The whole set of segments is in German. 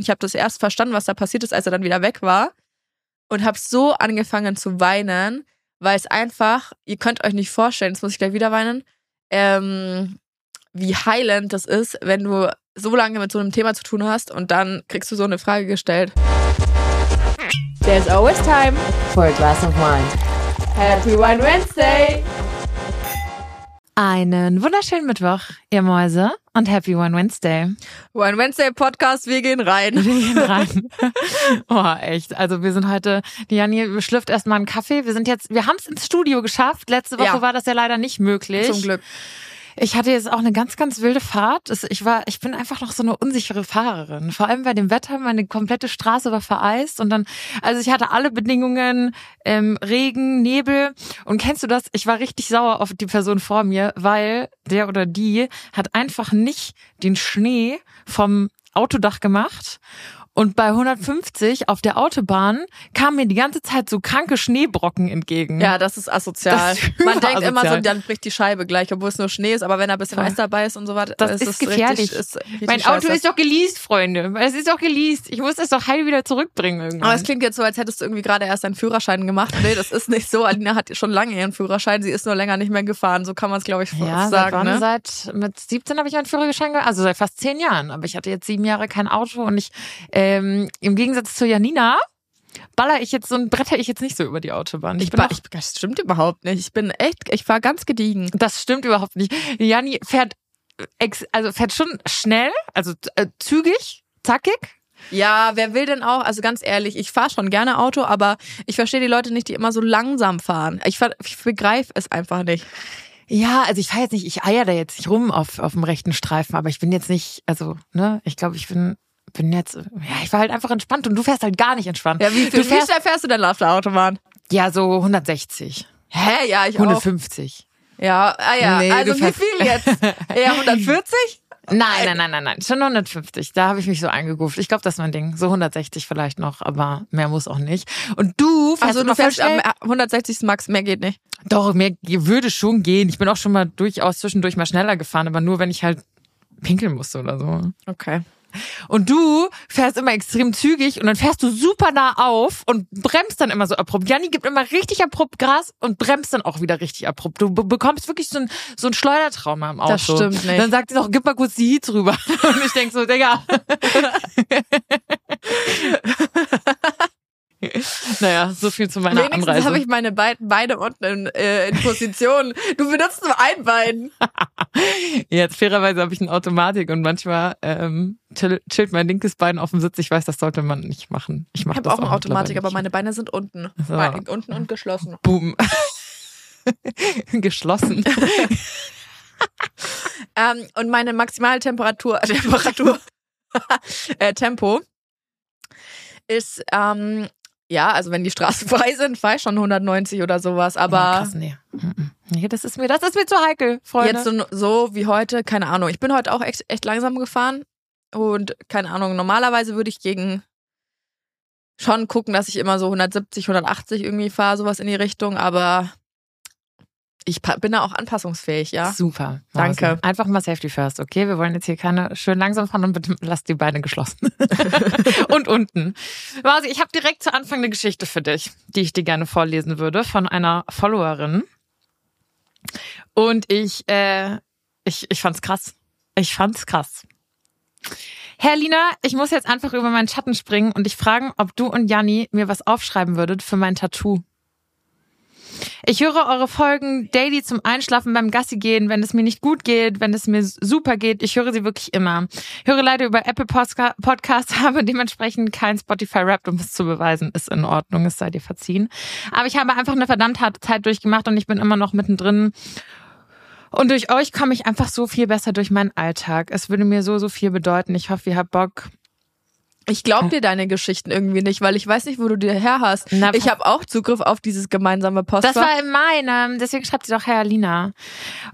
Ich habe das erst verstanden, was da passiert ist, als er dann wieder weg war. Und habe so angefangen zu weinen, weil es einfach, ihr könnt euch nicht vorstellen, jetzt muss ich gleich wieder weinen, ähm, wie heilend das ist, wenn du so lange mit so einem Thema zu tun hast und dann kriegst du so eine Frage gestellt. There's always time for a glass of wine. Happy Wine Wednesday! Einen wunderschönen Mittwoch, ihr Mäuse, und Happy One Wednesday. One Wednesday Podcast, wir gehen rein. Wir gehen rein. oh, echt. Also wir sind heute, die Janni schlürft erstmal einen Kaffee. Wir sind jetzt, wir haben es ins Studio geschafft. Letzte Woche Ja. war das ja leider nicht möglich. Zum Glück. Ich hatte jetzt auch eine ganz, ganz wilde Fahrt. Ich war, ich bin einfach noch so eine unsichere Fahrerin. Vor allem bei dem Wetter, meine komplette Straße war vereist und dann, also ich hatte alle Bedingungen, ähm, Regen, Nebel. Und kennst du das? Ich war richtig sauer auf die Person vor mir, weil der oder die hat einfach nicht den Schnee vom Autodach gemacht. Und bei 150 auf der Autobahn kamen mir die ganze Zeit so kranke Schneebrocken entgegen. Ja, das ist asozial. Das ist Man denkt immer so, dann bricht die Scheibe gleich, obwohl es nur Schnee ist, aber wenn da ein bisschen. Eis dabei ist und so weiter, Das ist gefährlich. Richtig, ist richtig Mein Auto scheiße. ist doch geleast, Freunde. Es ist doch geleast. Ich muss das doch heil wieder zurückbringen irgendwann. Aber es klingt jetzt so, als hättest du irgendwie gerade erst deinen Führerschein gemacht. Nee, das ist nicht so. Alina hat schon lange ihren Führerschein. Sie ist nur länger nicht mehr gefahren. So kann man es, glaube ich, ja, sagen. Ne? Seit mit 17 habe ich meinen Führerschein gemacht, also seit fast zehn Jahren. Aber ich hatte jetzt sieben Jahre kein Auto und ich ähm, im Gegensatz zu Janina baller ich jetzt so ein bretter ich jetzt nicht so über die Autobahn. Ich, bin ich, das stimmt überhaupt nicht. Ich bin echt, ich war ganz gediegen. das stimmt überhaupt nicht. Janni fährt ex, also fährt schon schnell, also äh, zügig, zackig. Ja, wer will denn auch? Also ganz ehrlich, ich fahre schon gerne Auto, aber ich verstehe die Leute nicht, die immer so langsam fahren. Ich, ich begreife es einfach nicht. Ja, also ich fahre jetzt nicht, ich eier da jetzt nicht rum auf, auf dem rechten Streifen, aber ich bin jetzt nicht, also, ne, ich glaube, ich bin, bin jetzt, ja, ich war halt einfach entspannt und du fährst halt gar nicht entspannt. Ja, wie viel du fährst, fährst du denn auf der Autobahn? ja, so 160, Hä? Ja, ich auch. 150. Ja, ah ja. Nee, also wie viel jetzt? Ja, 140? Nein, nein, nein, nein, nein, schon 150. Da habe ich mich so eingeguft. Ich glaube, das ist mein Ding. So 160 vielleicht noch, aber mehr muss auch nicht. Und du fährst Also du fährst am schnell. 160. Max, mehr geht nicht. Doch, mir würde schon gehen. Ich bin auch schon mal durchaus zwischendurch mal schneller gefahren, aber nur, wenn ich halt pinkeln musste oder so. Okay. Und du fährst immer extrem zügig und dann fährst du super nah auf und bremst dann immer so abrupt. Janni gibt immer richtig abrupt Gas und bremst dann auch wieder richtig abrupt. Du be- bekommst wirklich so ein, so ein Schleudertrauma im Auto. Das stimmt nicht. Dann sagt sie noch, gib mal kurz die Heats rüber. Und ich denk so, Digga. naja, so viel zu meiner Wenigstens Anreise. habe ich meine beiden Beine unten in, äh, in Position. du benutzt nur ein Bein. Jetzt fairerweise habe ich eine Automatik und manchmal ähm, chill, chillt mein linkes Bein auf dem Sitz. Ich weiß, das sollte man nicht machen. Ich Ich mache habe auch eine Automatik, aber meine Beine sind unten. So. Beine unten und geschlossen. Boom. Geschlossen. Ähm, und meine Maximaltemperatur, Temperatur, äh, Tempo ist, ähm, ja, also wenn die Straßen frei sind, fahre ich schon 190 oder sowas. Oh, Aber krass, nee. Nee, das ist mir, das ist mir zu heikel, Freunde. jetzt so, so wie heute, keine Ahnung. Ich bin heute auch echt, echt langsam gefahren und keine Ahnung. Normalerweise würde ich gegen schon gucken, dass ich immer so 170, 180 irgendwie fahre, sowas in die Richtung. Aber ich bin da auch anpassungsfähig, ja. Super. Danke. Mausi. Einfach mal Safety first, okay? Wir wollen jetzt hier keine schön langsam fahren und bitte lasst die Beine geschlossen. und unten. Mausi, ich habe direkt zu Anfang eine Geschichte für dich, die ich dir gerne vorlesen würde von einer Followerin. Und ich, äh, ich, ich fand's krass. Ich fand's krass. Herr Lina, ich muss jetzt einfach über meinen Schatten springen und dich fragen, ob du und Janni mir was aufschreiben würdet für mein Tattoo. Ich höre eure Folgen daily zum Einschlafen beim Gassi gehen, wenn es mir nicht gut geht, wenn es mir super geht. Ich höre sie wirklich immer. Ich höre leider über Apple Podcasts, habe dementsprechend kein Spotify Rap, um es zu beweisen. Ist in Ordnung, es sei dir verziehen. Aber ich habe einfach eine verdammt harte Zeit durchgemacht und ich bin immer noch mittendrin. Und durch euch komme ich einfach so viel besser durch meinen Alltag. Es würde mir so, so viel bedeuten. Ich hoffe, ihr habt Bock. Ich glaube dir deine Geschichten irgendwie nicht, weil ich weiß nicht, wo du die her hast. Na, ich habe auch Zugriff auf dieses gemeinsame Postfach. Das war in meinem, deswegen schreibt sie doch Herr Lina.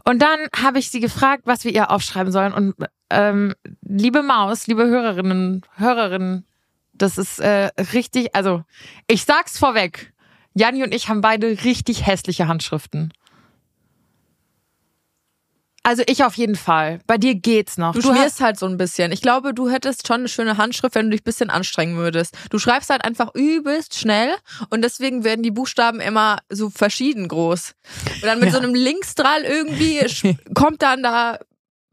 Und dann habe ich sie gefragt, was wir ihr aufschreiben sollen. Und ähm, liebe Maus, liebe Hörerinnen, Hörerinnen, das ist äh, richtig, also ich sag's vorweg. Janni und ich haben beide richtig hässliche Handschriften. Also ich auf jeden Fall. Bei dir geht's noch. Du, schmierst halt so ein bisschen. Ich glaube, du hättest schon eine schöne Handschrift, wenn du dich ein bisschen anstrengen würdest. Du schreibst halt einfach übelst schnell und deswegen werden die Buchstaben immer so verschieden groß. Und dann mit Ja. so einem Linksdrall irgendwie kommt dann da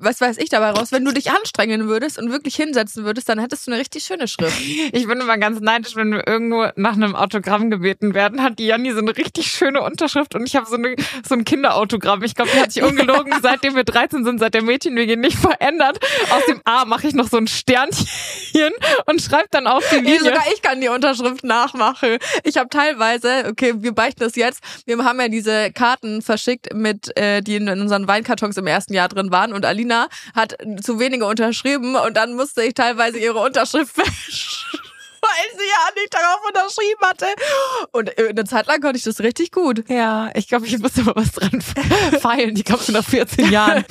was weiß ich dabei raus. Wenn du dich anstrengen würdest und wirklich hinsetzen würdest, dann hättest du eine richtig schöne Schrift. Ich bin immer ganz neidisch, wenn wir irgendwo nach einem Autogramm gebeten werden, hat die Janni so eine richtig schöne Unterschrift und ich habe so, eine, so ein Kinderautogramm. Ich glaube, die hat sich ungelogen, seitdem wir 13 sind, seit der Mädchenwege nicht verändert. Aus dem A mache ich noch so ein Sternchen und schreibe dann auf die Linie. sogar ich kann die Unterschrift nachmachen. Ich habe teilweise, okay, wir beichten das jetzt, wir haben ja diese Karten verschickt, mit, äh, die in unseren Weinkartons im ersten Jahr drin waren und Alina hat zu wenige unterschrieben und dann musste ich teilweise ihre Unterschrift fälschen, weil sie ja nicht darauf unterschrieben hatte. Und äh, eine Zeit lang konnte ich das richtig gut. Ja, ich glaube, ich muss aber was dran feilen. Ich glaube, schon nach 14 Jahren.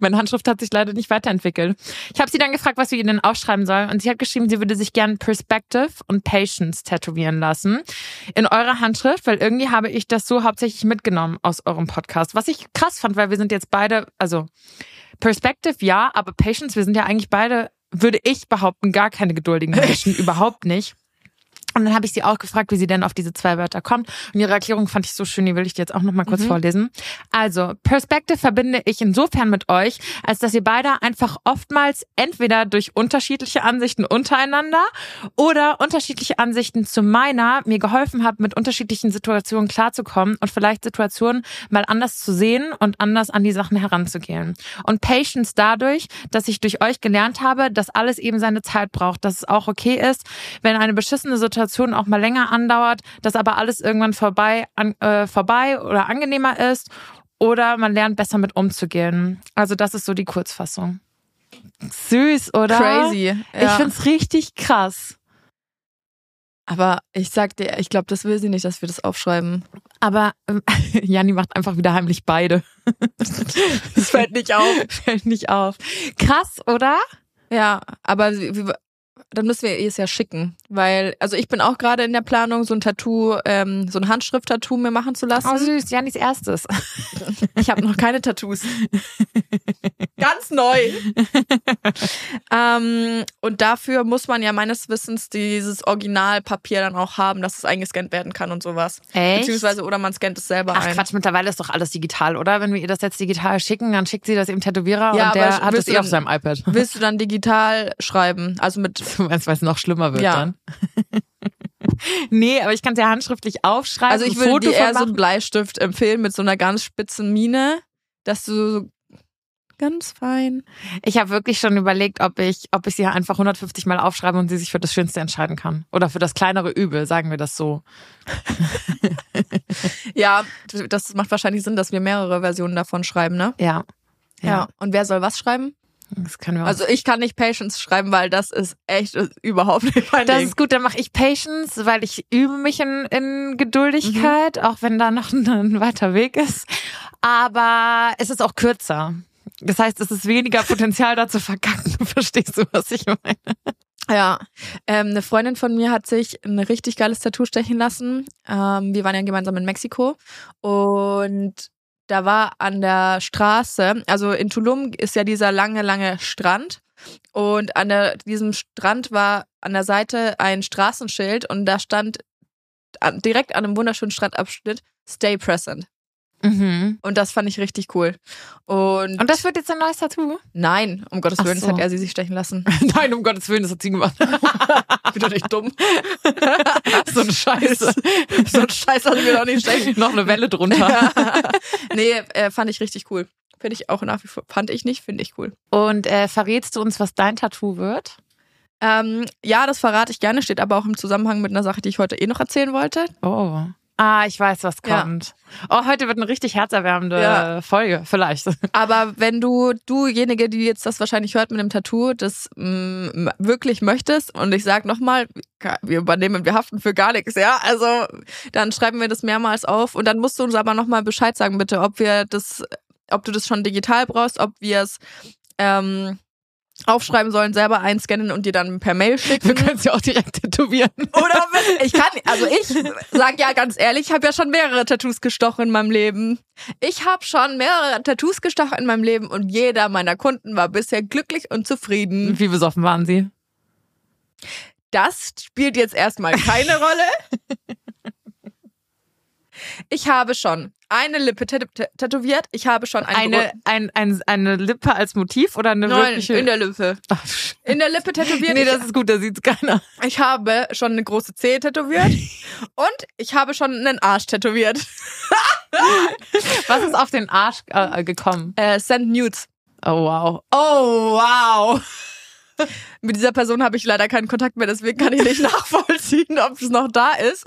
Meine Handschrift hat sich leider nicht weiterentwickelt. Ich habe sie dann gefragt, was wir ihr denn aufschreiben soll. Und sie hat geschrieben, sie würde sich gern Perspective und Patience tätowieren lassen. In eurer Handschrift, weil irgendwie habe ich das so hauptsächlich mitgenommen aus eurem Podcast. Was ich krass fand, weil wir sind jetzt beide, also Perspective ja, aber Patience, wir sind ja eigentlich beide, würde ich behaupten, gar keine geduldigen Menschen. überhaupt nicht. Und dann habe ich sie auch gefragt, wie sie denn auf diese zwei Wörter kommt. Und ihre Erklärung fand ich so schön, die will ich dir jetzt auch noch mal kurz vorlesen. Also, Perspective verbinde ich insofern mit euch, als dass ihr beide einfach oftmals entweder durch unterschiedliche Ansichten untereinander oder unterschiedliche Ansichten zu meiner mir geholfen habt, mit unterschiedlichen Situationen klarzukommen und vielleicht Situationen mal anders zu sehen und anders an die Sachen heranzugehen. Und Patience dadurch, dass ich durch euch gelernt habe, dass alles eben seine Zeit braucht, dass es auch okay ist, wenn eine beschissene Situation auch mal länger andauert, dass aber alles irgendwann vorbei, an, äh, vorbei oder angenehmer ist oder man lernt besser mit umzugehen. Also das ist so die Kurzfassung. Süß, oder? Crazy. Ich Ja. find's richtig krass. Aber ich sag dir, ich glaube, das will sie nicht, dass wir das aufschreiben. Aber ähm, Janni macht einfach wieder heimlich beide. Das fällt nicht auf. Fällt nicht auf. Krass, oder? Ja, aber dann müssen wir ihr es ja schicken, weil also ich bin auch gerade in der Planung, so ein Tattoo, ähm, so ein Handschrift-Tattoo mir machen zu lassen. Oh, süß. Jannis erstes. Ich habe noch keine Tattoos. Ganz neu. ähm, und dafür muss man ja meines Wissens dieses Originalpapier dann auch haben, dass es eingescannt werden kann und sowas. Echt? Beziehungsweise oder man scannt es selber Ach ein. Quatsch, mittlerweile ist doch alles digital, oder? Wenn wir ihr das jetzt digital schicken, dann schickt sie das im Tätowierer Ja, und der hat es eh auf seinem iPad. Willst du dann digital schreiben? Also mit Du meinst, weil es noch schlimmer wird Ja. dann? nee, aber ich kann es ja handschriftlich aufschreiben. Also ich würde Foto dir eher so einen. Bleistift empfehlen mit so einer ganz spitzen Mine, dass du so ganz fein. Ich habe wirklich schon überlegt, ob ich, ob ich sie einfach 150 Mal aufschreibe und sie sich für das Schönste entscheiden kann. Oder für das kleinere Übel, sagen wir das so. Ja, das macht wahrscheinlich Sinn, dass wir mehrere Versionen davon schreiben, ne? Ja. Ja. Und wer soll was schreiben? Also ich kann nicht Patience schreiben, weil das ist echt äh, überhaupt nicht mein Das Ding. ist gut, dann mache ich Patience, weil ich übe mich in, in Geduldigkeit, Mhm. auch wenn da noch ein, ein weiter Weg ist. Aber es ist auch kürzer. Das heißt, es ist weniger Potenzial da zu verkacken. Verstehst du, was ich meine? Ja, ähm, eine Freundin von mir hat sich ein richtig geiles Tattoo stechen lassen. Ähm, wir waren ja gemeinsam in Mexiko und da war an der Straße, also in Tulum ist ja dieser lange, lange Strand und an der, diesem Strand war an der Seite ein Straßenschild und da stand an, direkt an einem wunderschönen Strandabschnitt Stay Present. Mhm. Und das fand ich richtig cool. Und, Und das wird jetzt ein neues Tattoo? nein, um Gottes Ach Willen, so. das hat er sie sich stechen lassen. Nein, um Gottes Willen, das hat sie gemacht. Bin doch nicht dumm. so eine Scheiße. so ein Scheiß lassen wir doch nicht stechen. noch eine Welle drunter. nee, äh, fand ich richtig cool. Finde ich auch nach wie vor. Fand ich nicht, finde ich cool. Und äh, verrätst du uns, was dein Tattoo wird? Ähm, ja, das verrate ich gerne, steht aber auch im Zusammenhang mit einer Sache, die ich heute eh noch erzählen wollte. Oh. Ah, ich weiß, was Ja. kommt. Oh, heute wird eine richtig herzerwärmende Ja. Folge, vielleicht. Aber wenn du, dujenige, die jetzt das wahrscheinlich hört mit dem Tattoo, das mm, wirklich möchtest, und ich sag nochmal, wir übernehmen, wir haften für gar nichts, ja, also dann schreiben wir das mehrmals auf und dann musst du uns aber nochmal Bescheid sagen, bitte, ob wir das, ob du das schon digital brauchst, ob wir es ähm, aufschreiben sollen, selber einscannen und dir dann per Mail schicken. Wir können sie auch direkt tätowieren. Oder ich kann, also ich sag ja ganz ehrlich, ich habe ja schon mehrere Tattoos gestochen in meinem Leben. Ich habe schon mehrere Tattoos gestochen in meinem Leben und jeder meiner Kunden war bisher glücklich und zufrieden. Wie besoffen waren sie? Das spielt jetzt erstmal keine Rolle. Ich habe schon eine Lippe tät- tät- tätowiert. Ich habe schon eine, Eine, ein, ein, eine Lippe als Motiv oder eine Nein, wirkliche? in der Lippe. In der Lippe tätowiert. nee, das ist gut, da sieht's keiner. ich, ich habe schon eine große Zehe tätowiert und ich habe schon einen Arsch tätowiert. Was ist auf den Arsch äh, gekommen? Äh, send Nudes. Oh wow. Oh wow. Mit dieser Person habe ich leider keinen Kontakt mehr, deswegen kann ich nicht nachvollziehen, ob es noch da ist.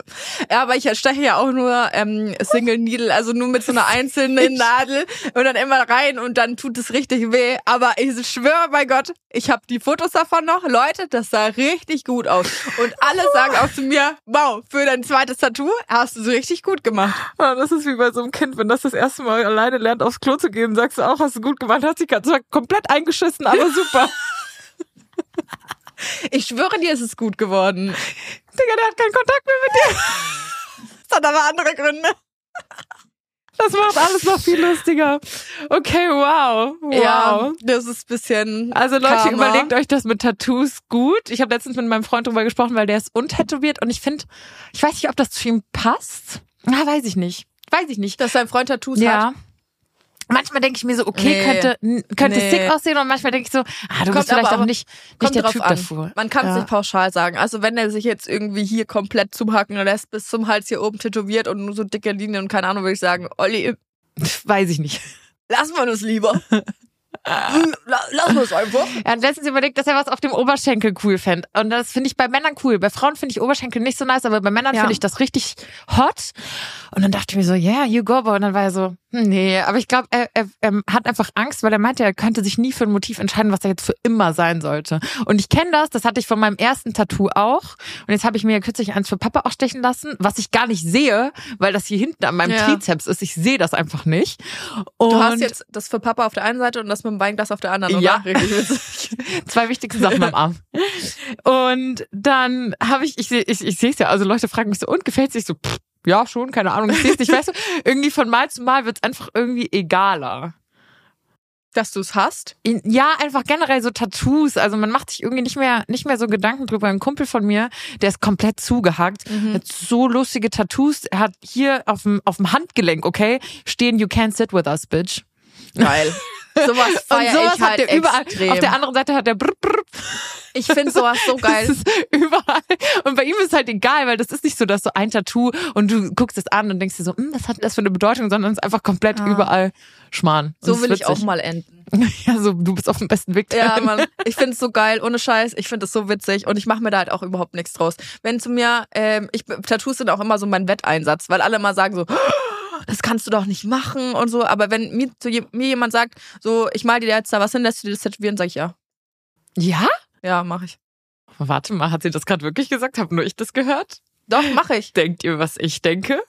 Ja, aber ich steche ja auch nur ähm, Single Needle, also nur mit so einer einzelnen Nadel und dann immer rein und dann tut es richtig weh. Aber ich schwöre bei Gott, ich habe die Fotos davon noch. Leute, das sah richtig gut aus. Und alle sagen auch zu mir, wow, für dein zweites Tattoo hast du es richtig gut gemacht. Ja, Das ist wie bei so einem Kind, wenn das das erste Mal alleine lernt, aufs Klo zu gehen, sagst du auch, hast du gut gemacht, hat sich zwar komplett eingeschissen, aber super. Ich schwöre dir, es ist gut geworden. Digga, der hat keinen Kontakt mehr mit dir. Das hat aber andere Gründe. Das macht alles noch viel lustiger. Okay, wow. Wow. Ja, das ist ein bisschen. Also Leute, Karma. überlegt euch das mit Tattoos gut. Ich habe letztens mit meinem Freund drüber gesprochen, weil der ist untätowiert und ich finde, ich weiß nicht, ob das zu ihm passt. Na, weiß ich nicht. Weiß ich nicht. dass sein Freund Tattoos hat. Manchmal denke ich mir so, okay, Nee. könnte könnte Nee. sick aussehen und manchmal denke ich so, ah, du Kommt bist vielleicht aber auch nicht, nicht der Typ an. dafür. Man kann es Ja. nicht pauschal sagen. Also wenn er sich jetzt irgendwie hier komplett zuhacken lässt, bis zum Hals hier oben tätowiert und nur so dicke Linien und keine Ahnung, würde ich sagen, Olli, Weiß ich nicht. lass mal das lieber. Hm, La- Lass es einfach. Er hat letztens überlegt, dass er was auf dem Oberschenkel cool fände. Und das finde ich bei Männern cool. Bei Frauen finde ich Oberschenkel nicht so nice, aber bei Männern Ja. finde ich das richtig hot. Und dann dachte ich mir so, yeah, you go, boy. Und dann war er so, hm, nee. Aber ich glaube, er, er, er hat einfach Angst, weil er meinte, er könnte sich nie für ein Motiv entscheiden, was er jetzt für immer sein sollte. Und ich kenne das, das hatte ich von meinem ersten Tattoo auch. Und jetzt habe ich mir ja kürzlich eins für Papa auch stechen lassen, was ich gar nicht sehe, weil das hier hinten an meinem Ja. Trizeps ist. Ich sehe das einfach nicht. Und Du hast jetzt das für Papa auf der einen Seite und das mit dem Weinglas auf der anderen? Ja. Zwei wichtigste Sachen am Arm. Und dann habe ich, ich, ich, ich sehe es ja, also Leute fragen mich so, und gefällt sich so, pff, ja, schon, keine Ahnung, ich sehe es nicht, weißt du, irgendwie von Mal zu Mal wird es einfach irgendwie egaler. Dass du es hast. In- Ja, einfach generell so Tattoos. Also man macht sich irgendwie nicht mehr, nicht mehr so Gedanken drüber. Ein Kumpel von mir, der ist komplett zugehackt, Mhm. hat so lustige Tattoos. Er hat hier auf dem, auf dem Handgelenk, okay, stehen You can't sit with us, bitch. Geil. Sowas Und feier sowas ich halt überall. extrem. Auf der anderen Seite hat der brr, brr, ich finde sowas so geil. Das ist überall. Und bei ihm ist halt egal, weil das ist nicht so, dass so ein Tattoo und du guckst es an und denkst dir so, hm, was hat das für eine Bedeutung, sondern es ist einfach komplett Ja. überall Schmarrn. Und So es will ich auch mal enden. Ja, so, du bist auf dem besten Weg. Ja. Mann. Ich finde es so geil, ohne Scheiß. Ich finde es so witzig und ich mache mir da halt auch überhaupt nichts draus. Wenn zu mir, ähm, ich Tattoos sind auch immer so mein Wetteinsatz, weil alle immer sagen so, das kannst du doch nicht machen und so. Aber wenn mir, zu mir jemand sagt, so, ich mal dir jetzt da was hin, lässt du dir das tätowieren, sag ich ja. Ja? Ja, mache ich. Warte mal, hat sie das gerade wirklich gesagt? Hab nur ich das gehört? Doch, mache ich. Denkt ihr, was ich denke?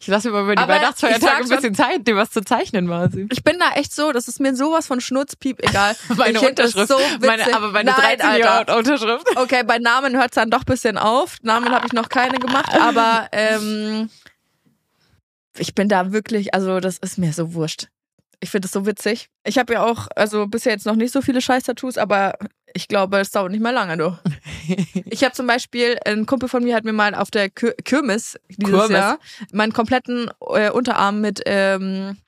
Ich lasse mir mal über die Aber Weihnachtsfeiertage ein bisschen Zeit, dir was zu zeichnen, Masi. Ich bin da echt so, das ist mir sowas von Schnurzpiep egal. Meine ich Unterschrift. So meine, aber meine Nein, 13 Alter. Jahre Unterschrift. Okay, bei Namen hört es dann doch ein bisschen auf. Namen habe ich noch keine gemacht, aber ähm, ich bin da wirklich, also das ist mir so wurscht. Ich finde es so witzig. Ich habe ja auch, also bisher jetzt noch nicht so viele Scheiß-Tattoos, aber ich glaube, es dauert nicht mehr lange, du. Ich habe zum Beispiel, ein Kumpel von mir hat mir mal auf der Kir Kirmes dieses Kirmes. Jahr meinen kompletten äh, Unterarm mit ähm,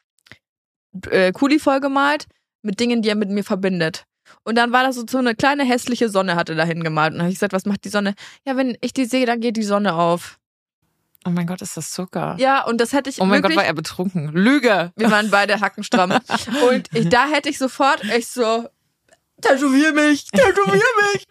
äh, Kuli vollgemalt, mit Dingen, die er mit mir verbindet. Und dann war das so, eine kleine hässliche Sonne, hatte da hingemalt. Und dann habe ich gesagt, was macht die Sonne? Ja, wenn ich die sehe, dann geht die Sonne auf. Oh mein Gott, ist das Zucker. Ja, und das hätte ich Oh mein wirklich, Gott, war er betrunken. Lüge. wir waren beide hackenstramm. und ich, da hätte ich sofort echt so, tätowier mich, tätowier mich.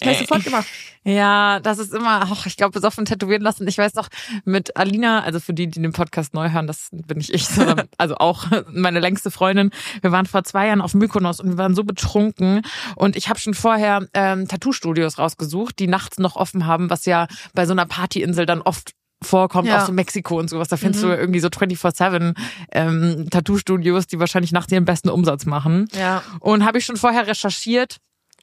Hätte ich sofort gemacht. Ja, das ist immer, ach, ich glaube, besoffen tätowieren lassen. Ich weiß noch, mit Alina, also für die, die den Podcast neu hören, das bin nicht ich, sondern also auch meine längste Freundin. Wir waren vor zwei Jahren auf Mykonos und wir waren so betrunken. Und ich habe schon vorher ähm, Tattoo-Studios rausgesucht, die nachts noch offen haben, was ja bei so einer Partyinsel dann oft vorkommt, Ja. auch so Mexiko und sowas. Da findest Mhm. du irgendwie so 24-7 ähm, Tattoo-Studios, die wahrscheinlich nachts ihren besten Umsatz machen. Ja. Und habe ich schon vorher recherchiert.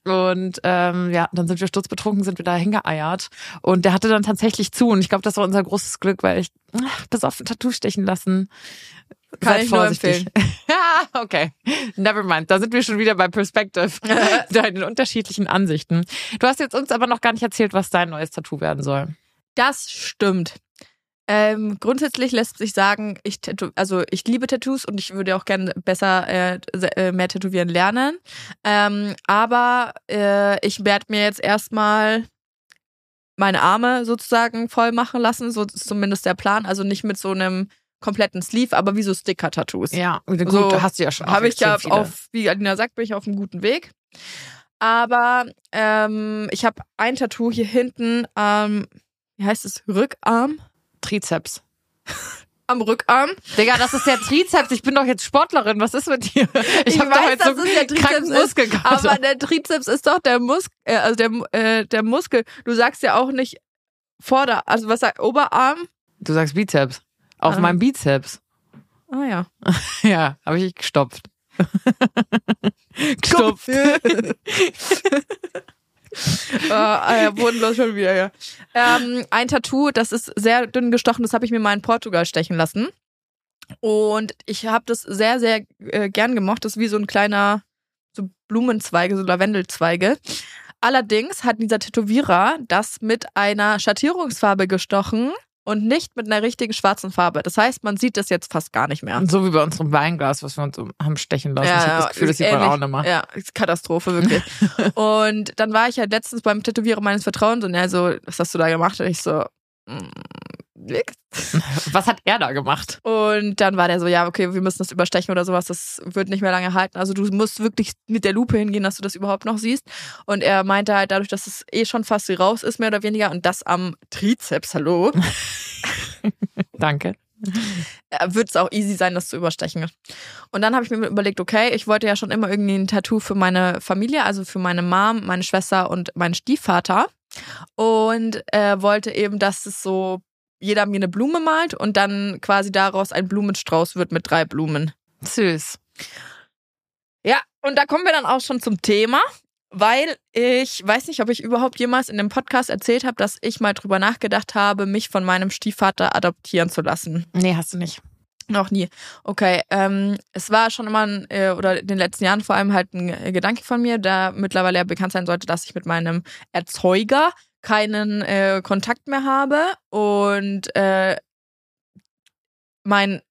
Und ähm, ja, dann sind wir sturzbetrunken, sind wir da hingeeiert. Und der hatte dann tatsächlich zu. Und ich glaube, das war unser großes Glück, weil ich ach, bis auf ein Tattoo stechen lassen. Kann Seid ich nur vorsichtig. ja, okay. Never mind. Da sind wir schon wieder bei Perspective. Deinen unterschiedlichen Ansichten. Du hast jetzt uns aber noch gar nicht erzählt, was dein neues Tattoo werden soll. Das stimmt. Ähm, grundsätzlich lässt sich sagen, ich also ich liebe Tattoos und ich würde auch gerne besser äh, äh, mehr tätowieren lernen. Ähm, aber äh, ich werde mir jetzt erstmal meine Arme sozusagen voll machen lassen, so ist zumindest der Plan. Also nicht mit so einem kompletten Sleeve, aber wie so Sticker-Tattoos. Ja, gut, So, hast du ja schon. Habe ich ja auf, wie Adina sagt, bin ich auf einem guten Weg. Aber ähm, ich habe ein Tattoo hier hinten am, wie heißt es, Rückarm? Trizeps. Am Rückarm. Digga, das ist der Trizeps. Ich bin doch jetzt Sportlerin. Was ist mit dir? Ich, Ich hab doch weiß, jetzt dass so es der Trizeps kranken ist. Aber der Trizeps ist doch der Muskel, äh, also der, äh, der Muskel. Du sagst ja auch nicht Vorder-, also was sagt Oberarm? Du sagst Bizeps. Auf Ah. meinem Bizeps. Ah ja. Ja, habe ich gestopft. gestopft. äh, ja, bodenlos schon wieder, ja. Ähm, ein Tattoo, das ist sehr dünn gestochen, das habe ich mir mal in Portugal stechen lassen. Und ich habe das sehr, sehr äh, gern gemocht. Das ist wie so ein kleiner, so Blumenzweige, so Lavendelzweige. Allerdings hat dieser Tätowierer das mit einer Schattierungsfarbe gestochen und nicht mit einer richtigen schwarzen Farbe. Das heißt, man sieht das jetzt fast gar nicht mehr. So wie bei unserem Weinglas, was wir uns haben stechen lassen. ich habe das Gefühl, das sieht man auch nicht mehr. Ja, ist Katastrophe, wirklich. und dann war ich halt letztens beim Tätowierer meines Vertrauens und er so, was hast du da gemacht? Und ich so, Was hat er da gemacht? Und dann war der so, ja, okay, wir müssen das überstechen oder sowas, das wird nicht mehr lange halten. Also du musst wirklich mit der Lupe hingehen, dass du das überhaupt noch siehst. Und er meinte halt, dadurch, dass es eh schon fast raus ist, mehr oder weniger, und das am Trizeps, hallo, Danke. wird es auch easy sein, das zu überstechen. Und dann habe ich mir überlegt, okay, ich wollte ja schon immer irgendwie ein Tattoo für meine Familie, also für meine Mom, meine Schwester und meinen Stiefvater. Und äh, wollte eben, dass es so jeder mir eine Blume malt und dann quasi daraus ein Blumenstrauß wird mit drei Blumen. Süß. Ja, und da kommen wir dann auch schon zum Thema, weil ich weiß nicht, ob ich überhaupt jemals in dem Podcast erzählt habe, dass ich mal drüber nachgedacht habe, mich von meinem Stiefvater adoptieren zu lassen. Nee, hast du nicht. Noch nie. Okay, ähm, es war schon immer, ein, äh, oder in den letzten Jahren vor allem halt ein Gedanke von mir, da mittlerweile ja bekannt sein sollte, dass ich mit meinem Erzeuger keinen äh, Kontakt mehr habe und äh, mein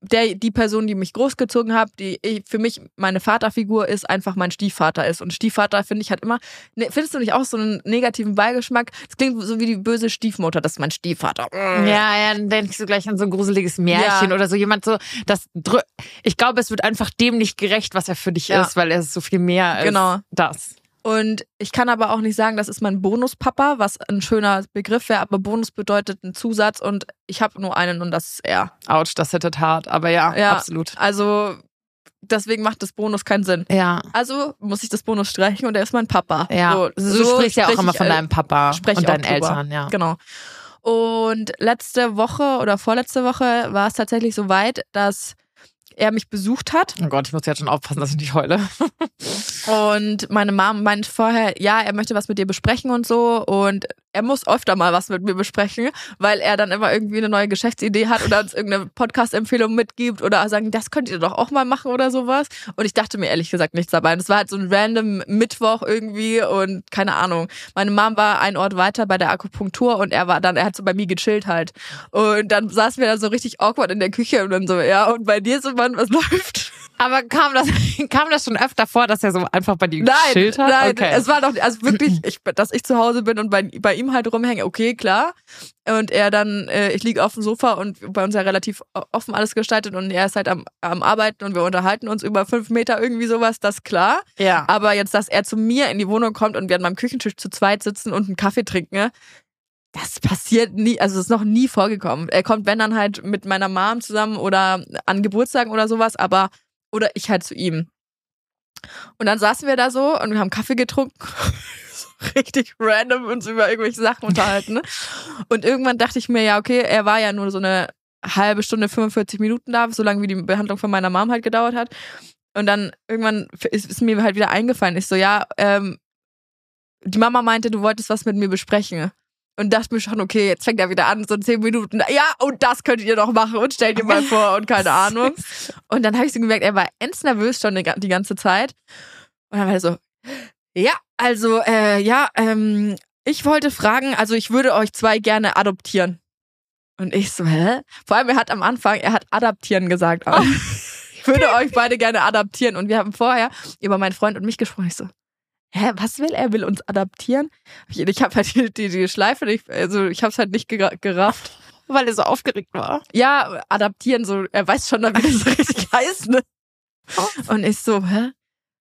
der die Person, die mich großgezogen hat, die ich, für mich meine Vaterfigur ist, einfach mein Stiefvater ist. Und Stiefvater finde ich hat immer, ne, findest du nicht auch so einen negativen Beigeschmack? Das klingt so wie die böse Stiefmutter, das ist mein Stiefvater. Ja, ja, dann denkst du gleich an so ein gruseliges Märchen Ja. oder so jemand so, das drü- ich glaube, es wird einfach dem nicht gerecht, was er für dich Ja. ist, weil er ist so viel mehr als Genau. das. Und ich kann aber auch nicht sagen, das ist mein Bonuspapa, was ein schöner Begriff wäre, aber Bonus bedeutet ein Zusatz und ich habe nur einen und das ist er. Autsch, das hittet hart, aber ja, Ja. absolut. Also deswegen macht das Bonus keinen Sinn. Ja. Also muss ich das Bonus streichen und er ist mein Papa. Ja, So, du so sprichst ja auch immer von äh, deinem Papa und deinen. Eltern, ja. Genau. Und letzte Woche oder vorletzte Woche war es tatsächlich so weit, dass er mich besucht hat Oh Gott, ich muss jetzt schon aufpassen, dass ich nicht heule. und meine Mom meint vorher, ja, er möchte was mit dir besprechen und so und er muss öfter mal was mit mir besprechen, weil er dann immer irgendwie eine neue Geschäftsidee hat oder uns irgendeine Podcast-Empfehlung mitgibt oder sagen, das könnt ihr doch auch mal machen oder sowas. Und ich dachte mir ehrlich gesagt nichts dabei. Und es war halt so ein random Mittwoch irgendwie und keine Ahnung. Meine Mom war ein Ort weiter bei der Akupunktur und er war dann, er hat so bei mir gechillt halt. Und dann saßen wir da so richtig awkward in der Küche und dann so, ja, und bei dir so, Mann, was läuft? Aber kam das, kam das schon öfter vor, dass er so einfach bei dir Nein, gechillt hat? nein, okay. es war doch, also wirklich, ich, dass ich zu Hause bin und bei, bei ihm halt rumhänge, okay, klar. Und er dann, äh, ich liege auf dem Sofa und bei uns ja relativ offen alles gestaltet und er ist halt am, am Arbeiten und wir unterhalten uns über fünf Meter irgendwie sowas, das klar. ja. Aber jetzt, dass er zu mir in die Wohnung kommt und wir an meinem Küchentisch zu zweit sitzen und einen Kaffee trinken, das passiert nie, also das ist noch nie vorgekommen. Er kommt, wenn dann halt mit meiner Mom zusammen oder an Geburtstagen oder sowas, aber, oder ich halt zu ihm. Und dann saßen wir da so und wir haben Kaffee getrunken. richtig random uns über irgendwelche Sachen unterhalten. Ne? Und irgendwann dachte ich mir, ja, okay, er war ja nur so eine halbe Stunde, 45 Minuten da, so lange wie die Behandlung von meiner Mom halt gedauert hat. Und dann irgendwann ist, ist mir halt wieder eingefallen. Ich so, ja, ähm, die Mama meinte, du wolltest was mit mir besprechen. Und dachte mir schon, okay, jetzt fängt er wieder an, so zehn Minuten. Ja, und das könntet ihr doch machen und stellt ihr mal vor und keine Ahnung. Und dann habe ich so gemerkt, er war ends nervös schon die ganze Zeit. Und dann war er so, ja, also, äh, ja, ähm, ich wollte fragen, also ich würde euch zwei gerne adoptieren. Und ich so, hä? Vor allem, er hat am Anfang, er hat adaptieren gesagt. Oh. Ich würde euch beide gerne adaptieren. Und wir haben vorher über meinen Freund und mich gesprochen. Ich so, hä, was will er? Will uns adaptieren? Ich, habe halt die, die, die Schleife nicht, also ich habe es halt nicht gerafft. Weil er so aufgeregt war. Ja, adaptieren, so, er weiß schon, wie das richtig heißt, ne? Oh. Und ich so, hä?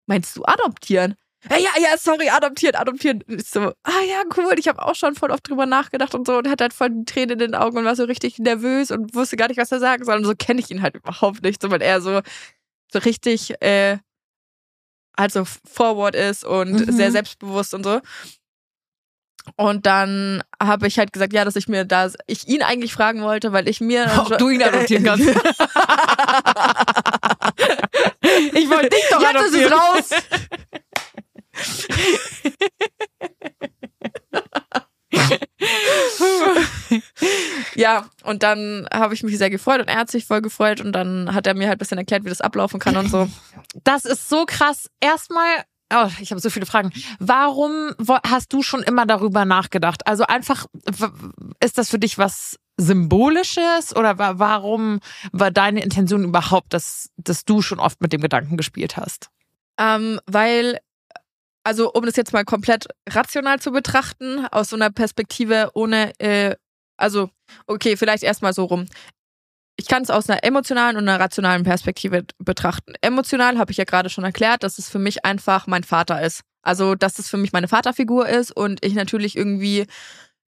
Meinst du adoptieren? Ja, ja, ja, sorry, adoptieren, adoptieren. Ich so, ah ja, cool, ich habe auch schon voll oft drüber nachgedacht und so und hat halt voll Tränen in den Augen und war so richtig nervös und wusste gar nicht, was er sagen soll. Und so kenne ich ihn halt überhaupt nicht, so weil er so, so richtig äh, also forward ist und mhm. sehr selbstbewusst und so. Und dann habe ich halt gesagt, ja, dass ich mir da, ich ihn eigentlich fragen wollte, weil ich mir. Ob du ihn adoptieren kannst. ich wollte dich doch Jetzt adoptieren. Jetzt ist es raus. ja, und dann habe ich mich sehr gefreut und er hat sich voll gefreut und dann hat er mir halt ein bisschen erklärt, wie das ablaufen kann und so. Das ist so krass. Erstmal Oh, ich habe so viele Fragen. Warum hast du schon immer darüber nachgedacht? Also einfach, ist das für dich was Symbolisches oder warum war deine Intention überhaupt, dass, dass du schon oft mit dem Gedanken gespielt hast? Ähm, weil also um das jetzt mal komplett rational zu betrachten, aus so einer Perspektive ohne, äh, also, okay, vielleicht erstmal so rum. Ich kann es aus einer emotionalen und einer rationalen Perspektive betrachten. Emotional habe ich ja gerade schon erklärt, dass es für mich einfach mein Vater ist. Also, dass es für mich meine Vaterfigur ist und ich natürlich irgendwie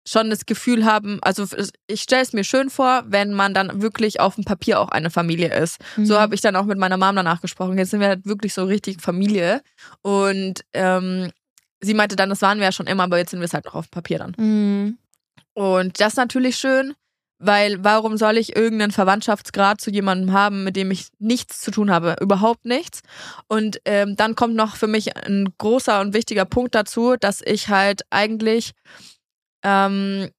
schon das Gefühl haben, also ich stelle es mir schön vor, wenn man dann wirklich auf dem Papier auch eine Familie ist. Mhm. So habe ich dann auch mit meiner Mom danach gesprochen. Jetzt sind wir halt wirklich so richtig Familie. Und ähm, sie meinte dann, das waren wir ja schon immer, aber jetzt sind wir es halt noch auf dem Papier dann. Mhm. Und das ist natürlich schön, weil warum soll ich irgendeinen Verwandtschaftsgrad zu jemandem haben, mit dem ich nichts zu tun habe? Überhaupt nichts. Und ähm, dann kommt noch für mich ein großer und wichtiger Punkt dazu, dass ich halt eigentlich ähm,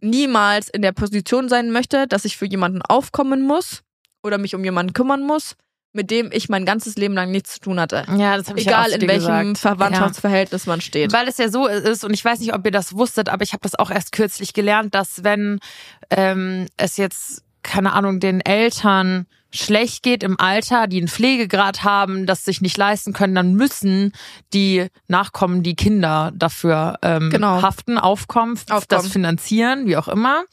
niemals in der Position sein möchte, dass ich für jemanden aufkommen muss oder mich um jemanden kümmern muss, mit dem ich mein ganzes Leben lang nichts zu tun hatte. Ja, das habe ich Egal ja in welchem gesagt. Verwandtschaftsverhältnis ja. man steht. Weil es ja so ist, und ich weiß nicht, ob ihr das wusstet, aber ich habe das auch erst kürzlich gelernt, dass wenn ähm, es jetzt, keine Ahnung, den Eltern schlecht geht im Alter, die einen Pflegegrad haben, das sich nicht leisten können, dann müssen die Nachkommen, die Kinder dafür ähm, genau. haften, aufkommen, aufkommen, das finanzieren, wie auch immer.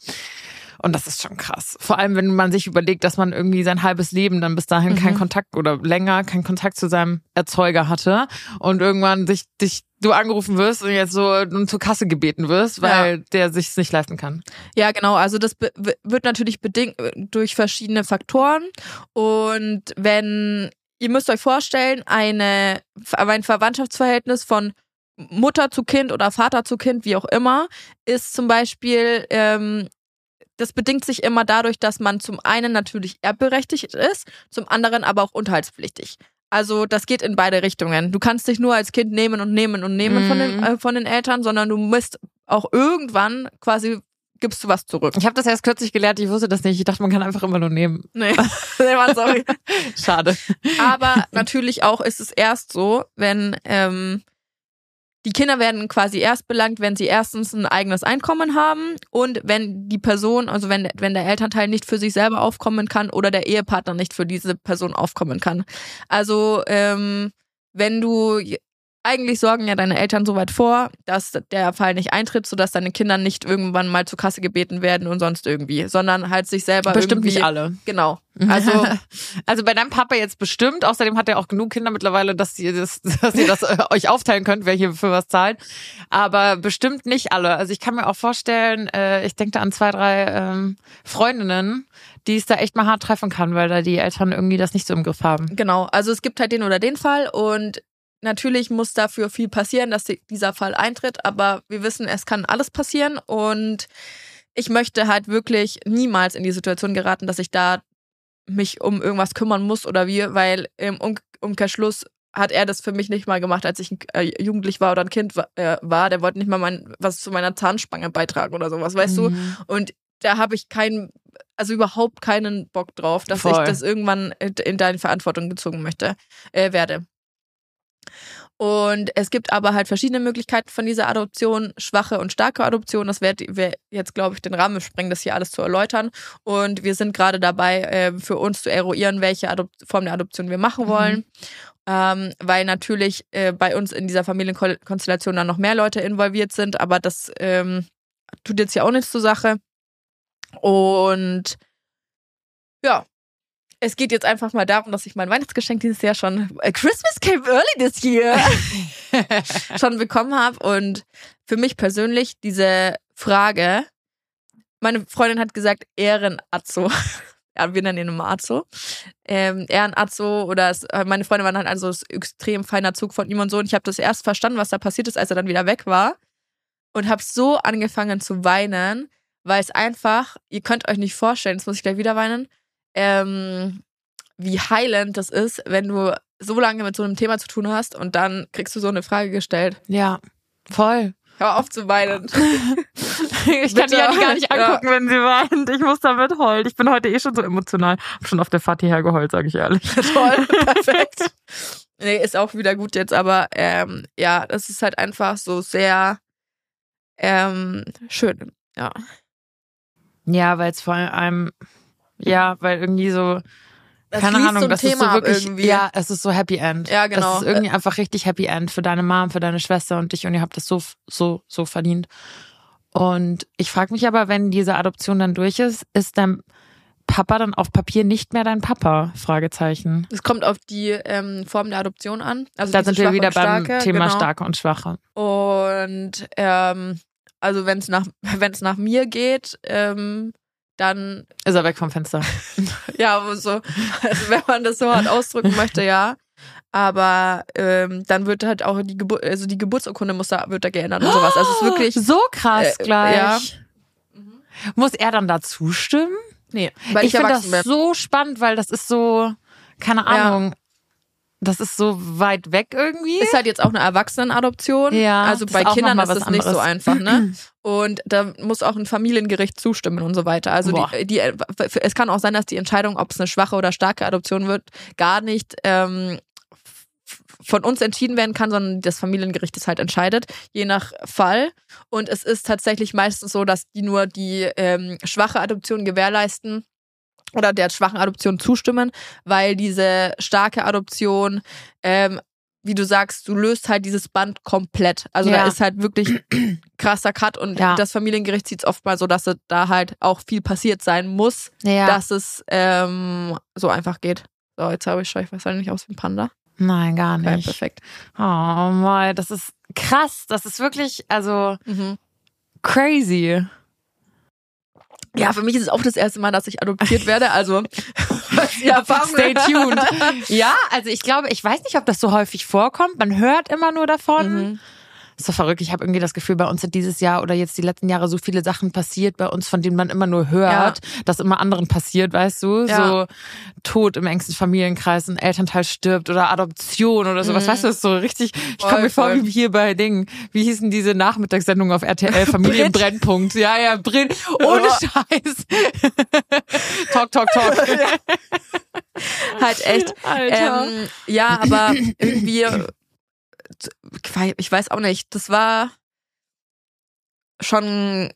Und das ist schon krass. Vor allem, wenn man sich überlegt, dass man irgendwie sein halbes Leben dann bis dahin mhm. keinen Kontakt oder länger keinen Kontakt zu seinem Erzeuger hatte und irgendwann sich dich du angerufen wirst und jetzt so zur Kasse gebeten wirst, weil ja. der sich nicht leisten kann. Ja, genau. Also das wird natürlich bedingt durch verschiedene Faktoren und wenn ihr müsst euch vorstellen, eine ein Verwandtschaftsverhältnis von Mutter zu Kind oder Vater zu Kind, wie auch immer, ist zum Beispiel ähm, das bedingt sich immer dadurch, dass man zum einen natürlich erbberechtigt ist, zum anderen aber auch unterhaltspflichtig. Also das geht in beide Richtungen. Du kannst dich nur als Kind nehmen und nehmen und nehmen mhm. von, den, mhm. äh, von den Eltern, sondern du musst auch irgendwann quasi gibst du was zurück. Ich habe das erst kürzlich gelernt, ich wusste das nicht. Ich dachte, man kann einfach immer nur nehmen. Nee, nee man, sorry. Schade. Aber natürlich auch ist es erst so, wenn ähm, die Kinder werden quasi erst belangt, wenn sie erstens ein eigenes Einkommen haben und wenn die Person, also wenn, wenn der Elternteil nicht für sich selber aufkommen kann oder der Ehepartner nicht für diese Person aufkommen kann. Also ähm, wenn du eigentlich sorgen ja deine Eltern so weit vor, dass der Fall nicht eintritt, sodass deine Kinder nicht irgendwann mal zur Kasse gebeten werden und sonst irgendwie, sondern halt sich selber bestimmt nicht alle. Genau. Also also bei deinem Papa jetzt bestimmt. Außerdem hat er auch genug Kinder mittlerweile, dass ihr das, dass ihr das äh, euch aufteilen könnt, wer hier für was zahlt. Aber bestimmt nicht alle. Also ich kann mir auch vorstellen, äh, ich denke da an zwei, drei ähm, Freundinnen, die es da echt mal hart treffen kann, weil da die Eltern irgendwie das nicht so im Griff haben. Genau. Also es gibt halt den oder den Fall und natürlich muss dafür viel passieren, dass die- dieser Fall eintritt, aber wir wissen, es kann alles passieren und ich möchte halt wirklich niemals in die Situation geraten, dass ich da mich um irgendwas kümmern muss oder wie, weil im um Umkehrschluss hat er das für mich nicht mal gemacht, als ich äh, jugendlich war oder ein Kind äh, war. Der wollte nicht mal mein, was zu meiner Zahnspange beitragen oder sowas, weißt du? Mhm. Und da habe ich keinen, also überhaupt keinen Bock drauf, dass Voll. ich das irgendwann in deine Verantwortung gezogen möchte, äh, werde. Und es gibt aber halt verschiedene Möglichkeiten von dieser Adoption, schwache und starke Adoption. Das wird jetzt, glaube ich, den Rahmen sprengen, das hier alles zu erläutern. Und wir sind gerade dabei, äh, für uns zu eruieren, welche Adop Form der Adoption wir machen wollen. Ähm, weil natürlich äh, bei uns in dieser Familienkonstellation dann noch mehr Leute involviert sind, aber das ähm, tut jetzt ja auch nichts zur Sache. Und ja, es geht jetzt einfach mal darum, dass ich mein Weihnachtsgeschenk dieses Jahr schon äh, Christmas came early this year schon bekommen habe. Und für mich persönlich diese Frage, meine Freundin hat gesagt, Ehrenazzo. Ja, wir nennen ihn immer Azzo. Ähm, Ehrenazzo oder es, äh, meine Freunde waren halt also ein extrem feiner Zug von ihm und so. Und ich habe das erst verstanden, was da passiert ist, als er dann wieder weg war. Und habe so angefangen zu weinen, weil es einfach, ihr könnt euch nicht vorstellen, jetzt muss ich gleich wieder weinen, ähm, wie heilend das ist, wenn du so lange mit so einem Thema zu tun hast und dann kriegst du so eine Frage gestellt. Ja, voll. Hör auf zu weinen. Ich kann Bitte. die Anni gar nicht Ja. angucken, wenn sie weint. Ich muss damit heulen. Ich bin heute eh schon so emotional. Hab schon auf der Fahrt hierher geheult, sage ich ehrlich. Toll, perfekt. Nee, ist auch wieder gut jetzt, aber ähm, ja, das ist halt einfach so sehr ähm, schön. Ja. Ja, weil es vor allem, ja, weil irgendwie so, Das keine Ahnung, so das ist so Thema wirklich, irgendwie. ja, es ist so Happy End. Ja, genau. Das ist irgendwie einfach richtig Happy End für deine Mom, für deine Schwester und dich und ihr habt das so, so, so verdient. Und ich frage mich aber, wenn diese Adoption dann durch ist, ist dein Papa dann auf Papier nicht mehr dein Papa? Fragezeichen. Es kommt auf die ähm, Form der Adoption an. Also Da sind wir wieder beim Thema genau. starke und schwache. Und ähm, also wenn es nach wenn es nach mir geht, ähm, dann Ist er weg vom Fenster. ja so, also wenn man das so hart ausdrücken möchte, ja. Aber ähm, dann wird halt auch die Geburt, also die Geburtsurkunde muss da wird da geändert und sowas. Also es ist wirklich so krass Äh, gleich. ja. Muss er dann da zustimmen? nee, weil ich ich, finde das bin. so spannend, weil das ist so, keine Ahnung, das ist so weit weg irgendwie. Ist halt jetzt auch eine Erwachsenenadoption. Ja, also bei Kindern ist das nicht so einfach, ne? Und da muss auch ein Familiengericht zustimmen und so weiter. Also die, die, es kann auch sein, dass die Entscheidung, ob es eine schwache oder starke Adoption wird, gar nicht ähm, von uns entschieden werden kann, sondern das Familiengericht es halt entscheidet, je nach Fall. Und es ist tatsächlich meistens so, dass die nur die ähm, schwache Adoption gewährleisten oder der schwachen Adoption zustimmen, weil diese starke Adoption, ähm, wie du sagst, du löst halt dieses Band komplett. Also Ja. da ist halt wirklich krasser Cut und Ja. das Familiengericht sieht es oft mal so, dass da halt auch viel passiert sein muss, ja. dass es ähm, so einfach geht. So, jetzt habe ich schon, ich weiß halt nicht aus wie ein Panda. Nein, gar nicht. perfekt. Oh mal, das ist krass. Das ist wirklich, also Mhm. crazy. Ja, für mich ist es auch das erste Mal, dass ich adoptiert werde. Also Erfahrung Stay tuned. ja, also ich glaube, ich weiß nicht, ob das so häufig vorkommt. Man hört immer nur davon. Mhm. Ist so verrückt. Ich habe irgendwie das Gefühl, bei uns sind dieses Jahr oder jetzt die letzten Jahre so viele Sachen passiert bei uns, von denen man immer nur hört, dass immer anderen passiert, weißt du? Ja. So Tod im engsten Familienkreis, ein Elternteil stirbt oder Adoption oder sowas. Mhm. Weißt du, das ist so richtig. Ich komme mir vor voll. wie hier bei Dingen. Wie hießen diese Nachmittagssendungen auf RTL? Familienbrennpunkt. Ja, ja, Brin. Ohne Oh. Scheiß. talk, talk, talk. halt echt. Alter. Ähm, ja, aber irgendwie, ich weiß auch nicht, das war schon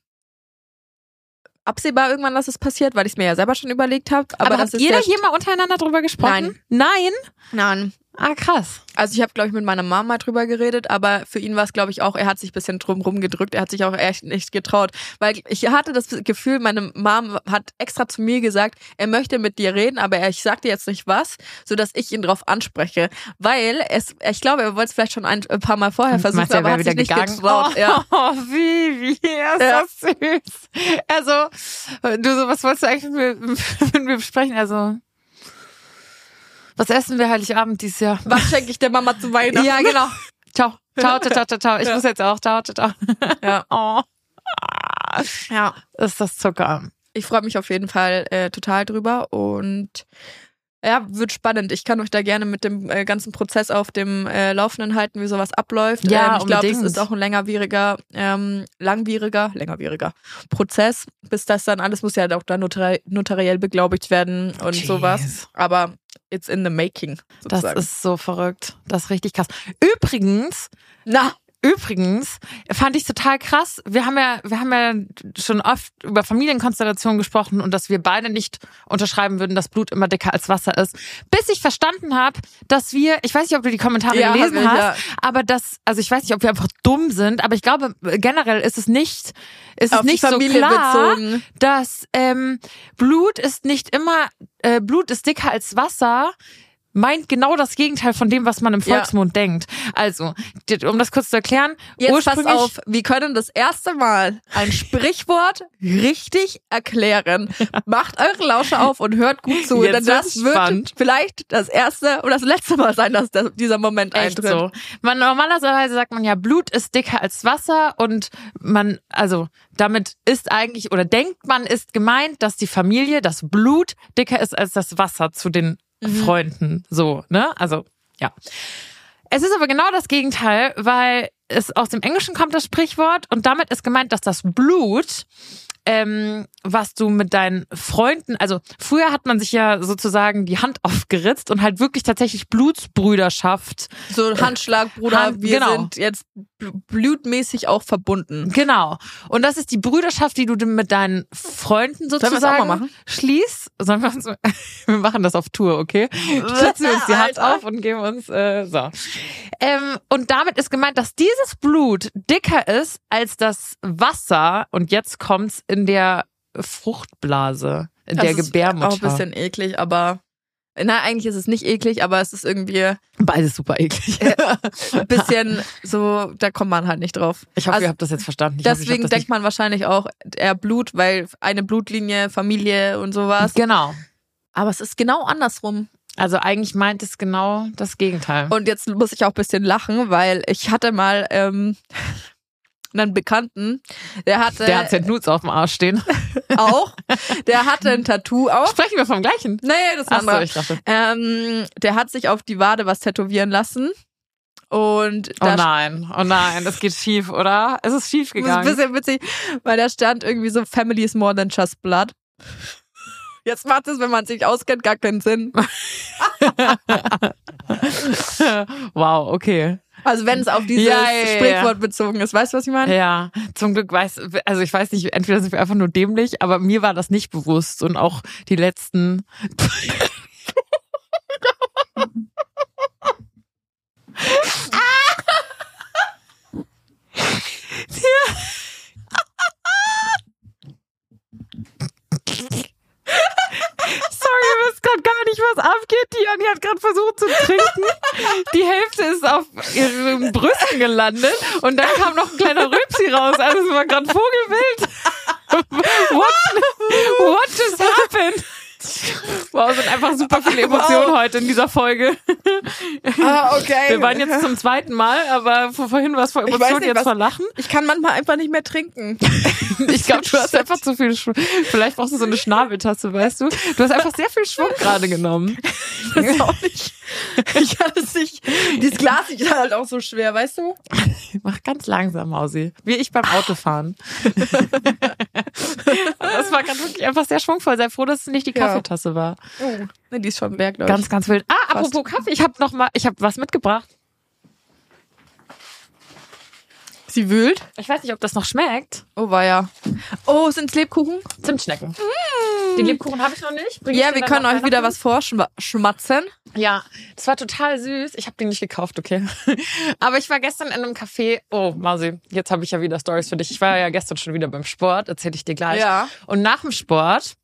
absehbar irgendwann, dass es passiert, weil ich es mir ja selber schon überlegt habe. Aber, Aber, habt ihr da hier mal untereinander drüber gesprochen? Nein. Nein? Nein. Ah, krass. Also ich habe, glaube ich, mit meiner Mama mal drüber geredet, aber für ihn war es, glaube ich, auch, er hat sich ein bisschen drum rumgedrückt, er hat sich auch echt nicht getraut. Weil ich hatte das Gefühl, meine Mom hat extra zu mir gesagt, er möchte mit dir reden, aber er, ich sag dir jetzt nicht was, sodass ich ihn drauf anspreche. Weil es, ich glaube, er wollte es vielleicht schon ein, ein paar Mal vorher versuchen, er aber wäre hat sich nicht gegangen? getraut. Oh, Ja. oh, wie, wie, ist Ja. das süß. Also, du so, was wolltest du eigentlich mit mir, mit mir besprechen? Also, Was essen wir Heiligabend dieses Jahr? Was schenke ich der Mama zu Weihnachten? Ja, genau. Ciao. Ciao, ciao, ciao, ciao, ciao. Ich Ja. muss jetzt auch. Ciao, ciao, ciao. Ja. Oh, ja. ist das Zucker. Ich freue mich auf jeden Fall äh, total drüber und ja, wird spannend. Ich kann euch da gerne mit dem äh, ganzen Prozess auf dem äh, Laufenden halten, wie sowas abläuft. Ja, ähm, ich glaube, es ist auch ein längerwieriger, ähm, langwieriger, längerwieriger Prozess, bis das dann alles muss ja auch dann notari notariell beglaubigt werden und Jeez. sowas. Aber it's in the making. Das Sozusagen. ist so verrückt. Das ist richtig krass. Übrigens, na Übrigens fand ich total krass. Wir haben ja, wir haben ja schon oft über Familienkonstellationen gesprochen und dass wir beide nicht unterschreiben würden, dass Blut immer dicker als Wasser ist. Bis ich verstanden habe, dass wir, ich weiß nicht, ob du die Kommentare Ja, gelesen ich, hast, ja. aber das, also ich weiß nicht, ob wir einfach dumm sind, aber ich glaube generell ist es nicht, ist auf es nicht so klar, bezogen. dass ähm, Blut ist nicht immer, äh, Blut ist dicker als Wasser, meint genau das Gegenteil von dem, was man im Ja. Volksmund denkt. Also, um das kurz zu erklären, Jetzt pass auf, wir können das erste Mal ein Sprichwort richtig erklären. Macht eure Lausche auf und hört gut zu, Jetzt denn das wird's wird spannend. vielleicht das erste oder das letzte Mal sein, dass der, dieser Moment Echt eintritt. so. Man, normalerweise sagt man ja, Blut ist dicker als Wasser und man, also damit ist eigentlich oder denkt man, ist gemeint, dass die Familie, das Blut dicker ist als das Wasser zu den Freunden. So, ne? Also, ja. Es ist aber genau das Gegenteil, weil es aus dem Englischen kommt das Sprichwort und damit ist gemeint, dass das Blut, ähm, was du mit deinen Freunden, also früher hat man sich ja sozusagen die Hand aufgeritzt und halt wirklich tatsächlich Blutsbrüderschaft So Handschlag, Bruder, Hand- wir genau. sind jetzt bl- blutmäßig auch verbunden. Genau. Und das ist die Brüderschaft, die du mit deinen Freunden wir das auch sozusagen mal machen? schließt. Sollen wir, uns, wir machen das auf Tour, okay? Stützen wir uns die Hand auf und geben uns äh, so. Ähm, und damit ist gemeint, dass dieses Blut dicker ist als das Wasser. Und jetzt kommt's in der Fruchtblase, in der Das ist Gebärmutter. Auch ein bisschen eklig, aber na, eigentlich ist es nicht eklig, aber es ist irgendwie Beides super eklig. ein bisschen so, da kommt man halt nicht drauf. Ich hoffe, Also ihr habt das jetzt verstanden. Ich hoffe, Deswegen das denkt man wahrscheinlich auch eher Blut, weil eine Blutlinie, Familie und sowas. genau. Aber es ist genau andersrum. Also eigentlich meint es genau das Gegenteil. Und jetzt muss ich auch ein bisschen lachen, weil ich hatte mal ähm, einen Bekannten, der hatte der hat Nudes auf dem Arsch stehen. auch, der hatte ein Tattoo auch. Sprechen wir vom gleichen? Nee, das Ach so, andere. ich dachte. Ähm, der hat sich auf die Wade was tätowieren lassen. Und Oh nein, oh nein, es geht schief, oder? Es ist schief Das ist ein gegangen. bisschen witzig, weil da stand irgendwie so Family is more than just blood. Jetzt macht es, wenn man sich auskennt, gar keinen Sinn. wow, okay. Also wenn es auf dieses Ja, ja, ja, Sprichwort bezogen ist. Weißt du, was ich meine? Ja, zum Glück weiß, also ich weiß nicht, entweder sind wir einfach nur dämlich, aber mir war das nicht bewusst und auch die letzten. Sorry, ihr wisst gerade gar nicht, was abgeht. Die Anni hat gerade versucht zu trinken. Die Hälfte ist auf ihren Brüsten gelandet und dann kam noch ein kleiner Rübsi raus. Also es war gerade Vogelwild. What, what just happened? Wow, sind einfach super viele Emotionen Wow. heute in dieser Folge. Ah, okay. Wir waren jetzt zum zweiten Mal, aber vor- vorhin war es vor Ich weiß Emotionen, nicht, jetzt was- vor Lachen. ich kann manchmal einfach nicht mehr trinken. Ich glaube, du hast einfach zu viel Schwung. Vielleicht brauchst du so eine Schnabeltasse, weißt du? Du hast einfach sehr viel Schwung gerade genommen. Das ist auch nicht. Ich hatte es nicht. Dieses Glas ist halt auch so schwer, weißt du? Mach ganz langsam, Mausi. Wie ich beim Autofahren. das war gerade wirklich einfach sehr schwungvoll. Sei froh, dass es nicht die Ja. Kaffeetasse war. Oh, ne, die ist schon leer, glaube ich. Ganz, ganz wild. Ah, apropos Kaffee, ich habe noch mal, ich habe was mitgebracht. Sie wühlt. Ich weiß nicht, ob das noch schmeckt. Oh, war ja. Oh, sind's Lebkuchen? Zimtschnecken. Den Lebkuchen habe ich noch nicht. Bring ich Ja, wir können euch wieder was vorschmatzen. Ja, das war total süß. Ich habe den nicht gekauft, okay. Aber ich war gestern in einem Café. Oh, Mausi, jetzt habe ich ja wieder Stories für dich. Ich war ja gestern schon wieder beim Sport, erzähle ich dir gleich. Ja. Und nach dem Sport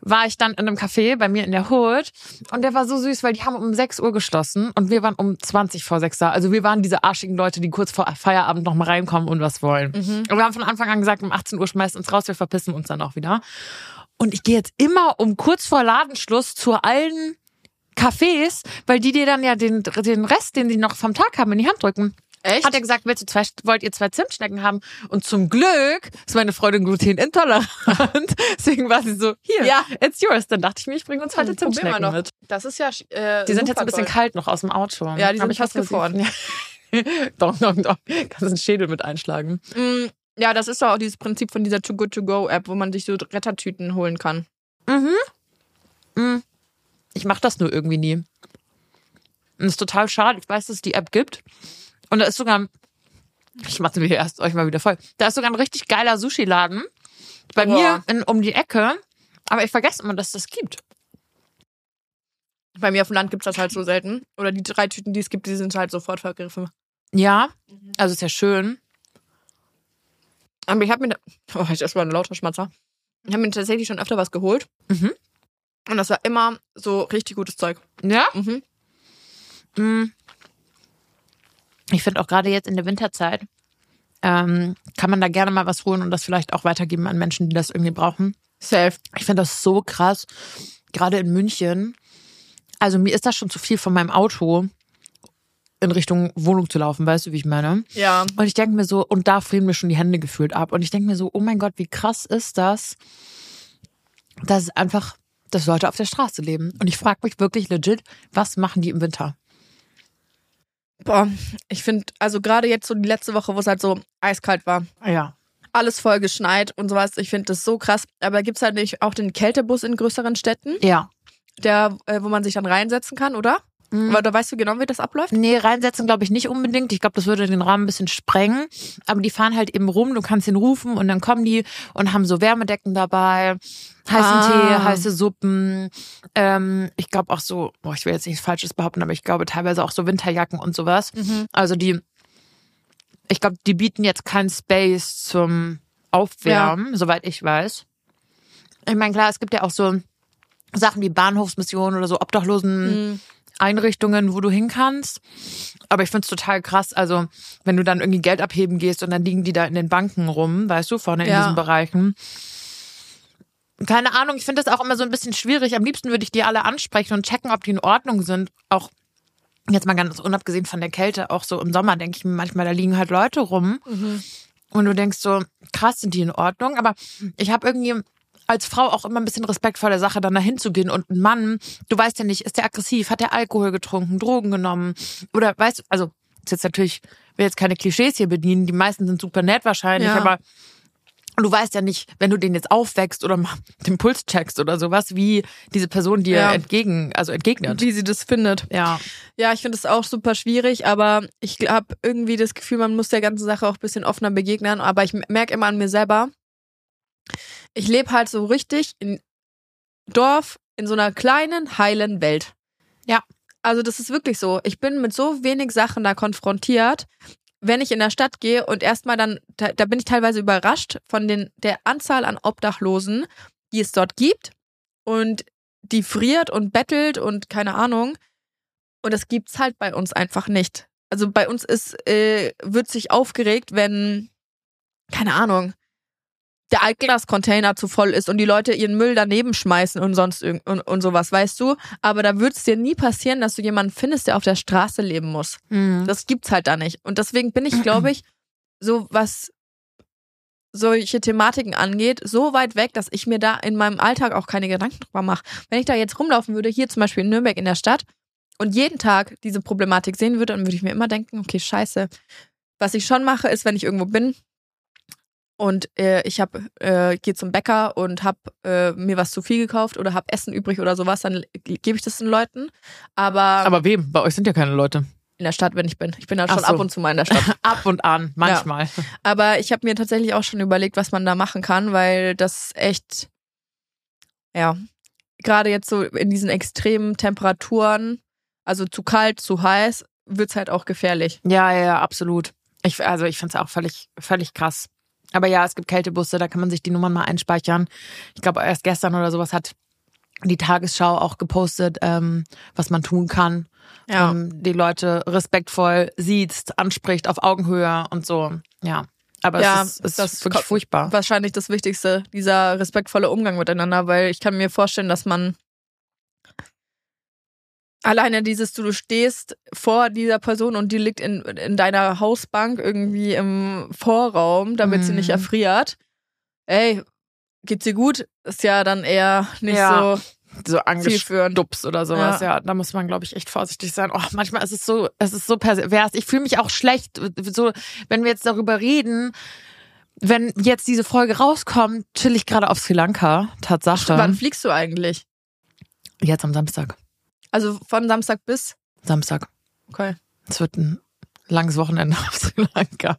war ich dann in einem Café bei mir in der Hood und der war so süß, weil die haben um 6 Uhr geschlossen und wir waren um 20 vor 6 da. Also wir waren diese arschigen Leute, die kurz vor Feierabend noch mal reinkommen und was wollen. Und wir haben von Anfang an gesagt, um 18 Uhr schmeißt uns raus, wir verpissen uns dann auch wieder. Und ich gehe jetzt immer um kurz vor Ladenschluss zu allen Cafés, weil die dir dann ja den, den Rest, den sie noch vom Tag haben, in die Hand drücken. Echt? Hat er gesagt, willst du zwei, wollt ihr zwei Zimtschnecken haben? Und zum Glück ist meine Freundin glutenintolerant. Deswegen war sie so, hier, Ja. it's yours. Dann dachte ich mir, ich bringe uns heute wir Zimtschnecken noch. mit. Das ist ja. Äh, Die sind jetzt ein bisschen kalt noch aus dem Auto. Ja, die sind ich fast gefroren. Ja. doch, doch, doch. Kannst einen Schädel mit einschlagen. Mm, Ja, das ist doch auch dieses Prinzip von dieser Too Good To Go App, wo man sich so Rettertüten holen kann. Mhm. Mhm. Ich mache das nur irgendwie nie. Und das ist total schade. Ich weiß, dass es die App gibt. Und da ist sogar, ich mache mir erst euch mal wieder voll. Da ist sogar ein richtig geiler Sushi-Laden bei Boah. mir in, um die Ecke. Aber ich vergesse immer, dass es das gibt. Bei mir auf dem Land gibt's das halt so selten. Oder die drei Tüten, die es gibt, die sind halt sofort vergriffen. Ja, also ist ja schön. Aber ich habe mir. da- Oh, ich das war ein lauter Schmatzer. Ich habe mir tatsächlich schon öfter was geholt. Mhm. Und das war immer so richtig gutes Zeug. Ja. Mhm. Mm. Ich finde auch gerade jetzt in der Winterzeit ähm, kann man da gerne mal was holen und das vielleicht auch weitergeben an Menschen, die das irgendwie brauchen. Safe. Ich finde das so krass, gerade in München. Also mir ist das schon zu viel von meinem Auto in Richtung Wohnung zu laufen, weißt du, wie ich meine? Ja. Und ich denke mir so, und da frieren mir schon die Hände gefühlt ab. Und ich denke mir so, oh mein Gott, wie krass ist das, dass es einfach, dass Leute auf der Straße leben. Und ich frage mich wirklich legit, was machen die im Winter? Boah, ich finde, also gerade jetzt so die letzte Woche, wo es halt so eiskalt war. Ja. Alles voll geschneit und sowas. Ich finde das so krass. Aber gibt's halt nicht auch den Kältebus in größeren Städten, Ja. der, äh, wo man sich dann reinsetzen kann, oder? Mhm. Aber da weißt du genau, wie das abläuft? Nee, reinsetzen glaube ich nicht unbedingt. Ich glaube, das würde den Rahmen ein bisschen sprengen. Aber die fahren halt eben rum, du kannst ihn rufen und dann kommen die und haben so Wärmedecken dabei, heißen Ah. Tee, heiße Suppen. Ähm, ich glaube auch so, boah, ich will jetzt nichts Falsches behaupten, aber ich glaube teilweise auch so Winterjacken und sowas. Also die, ich glaube, die bieten jetzt keinen Space zum Aufwärmen, soweit ich weiß. Ich meine, klar, es gibt ja auch so Sachen wie Bahnhofsmissionen oder so Obdachlosen. Mhm. Einrichtungen, wo du hin kannst. Aber ich find's total krass. Also, wenn du dann irgendwie Geld abheben gehst und dann liegen die da in den Banken rum, weißt du, vorne in Ja. diesen Bereichen. Keine Ahnung, ich finde das auch immer so ein bisschen schwierig. Am liebsten würde ich die alle ansprechen und checken, ob die in Ordnung sind. Auch jetzt mal ganz unabgesehen von der Kälte, auch so im Sommer denke ich mir manchmal, da liegen halt Leute rum. Und du denkst so, krass, sind die in Ordnung? Aber ich habe irgendwie als Frau auch immer ein bisschen Respekt vor der Sache, dann dahin zu gehen. Und ein Mann, du weißt ja nicht, ist der aggressiv, hat der Alkohol getrunken, Drogen genommen? Oder weißt du, also ist jetzt natürlich, ich will jetzt keine Klischees hier bedienen, die meisten sind super nett wahrscheinlich, Ja. aber du weißt ja nicht, wenn du den jetzt aufwächst oder mal den Puls checkst oder sowas, wie diese Person dir Ja. entgegen, also entgegnet. Wie sie das findet. Ja. Ja, ich finde es auch super schwierig, aber ich habe irgendwie das Gefühl, man muss der ganzen Sache auch ein bisschen offener begegnen. Aber ich merke immer an mir selber, ich lebe halt so richtig in Dorf, in so einer kleinen, heilen Welt. Ja. Also das ist wirklich so. Ich bin mit so wenig Sachen da konfrontiert. Wenn ich in der Stadt gehe und erstmal dann, da, da bin ich teilweise überrascht von den, der Anzahl an Obdachlosen, die es dort gibt. Und die friert und bettelt und keine Ahnung. Und das gibt's halt bei uns einfach nicht. Also bei uns ist, äh, wird sich aufgeregt, wenn, keine Ahnung, der Altglas-Container zu voll ist und die Leute ihren Müll daneben schmeißen und sonst irgend und, und sowas, weißt du? Aber da wird es dir nie passieren, dass du jemanden findest, der auf der Straße leben muss. Mhm. Das gibt's halt da nicht. Und deswegen bin ich, glaube ich, so was solche Thematiken angeht, so weit weg, dass ich mir da in meinem Alltag auch keine Gedanken drüber mache. Wenn ich da jetzt rumlaufen würde, hier zum Beispiel in Nürnberg in der Stadt, und jeden Tag diese Problematik sehen würde, dann würde ich mir immer denken, okay, scheiße. Was ich schon mache, ist, wenn ich irgendwo bin und äh, ich hab, äh, gehe zum Bäcker und habe äh, mir was zu viel gekauft oder habe Essen übrig oder sowas, dann gebe ich das den Leuten. Aber, Aber wem? Bei euch sind ja keine Leute. in der Stadt, wenn ich bin. Ich bin da schon so. ab und zu mal in der Stadt. Ab und an, manchmal. Aber ich habe mir tatsächlich auch schon überlegt, was man da machen kann, weil das echt, ja, gerade jetzt so in diesen extremen Temperaturen, also zu kalt, zu heiß, wird's halt auch gefährlich. Ja, ja, ja, absolut. Ich, also ich finde es auch völlig, völlig krass. Aber ja, es gibt Kältebusse, da kann man sich die Nummern mal einspeichern. Ich glaube, erst gestern oder sowas hat die Tagesschau auch gepostet, ähm, was man tun kann. Ja. Ähm, die Leute respektvoll sieht, anspricht auf Augenhöhe und so. Ja. Aber Ja, es ist, es das ist wirklich furchtbar. Wahrscheinlich das Wichtigste, dieser respektvolle Umgang miteinander, weil ich kann mir vorstellen, dass man Alleine dieses, du, du stehst vor dieser Person und die liegt in, in deiner Hausbank irgendwie im Vorraum, damit sie nicht Mhm. erfriert. Ey, geht's dir gut? Ist ja dann eher nicht Ja. so So angestupst oder sowas, ja. Da muss man, glaube ich, echt vorsichtig sein. Oh, manchmal ist es so, es ist so pervers. Ich fühle mich auch schlecht, so, wenn wir jetzt darüber reden. Wenn jetzt diese Folge rauskommt, chill ich gerade auf Sri Lanka, Tatsache. Wann fliegst du eigentlich? Jetzt am Samstag. Also von Samstag bis. Samstag. Okay. Es wird ein langes Wochenende auf Sri Lanka.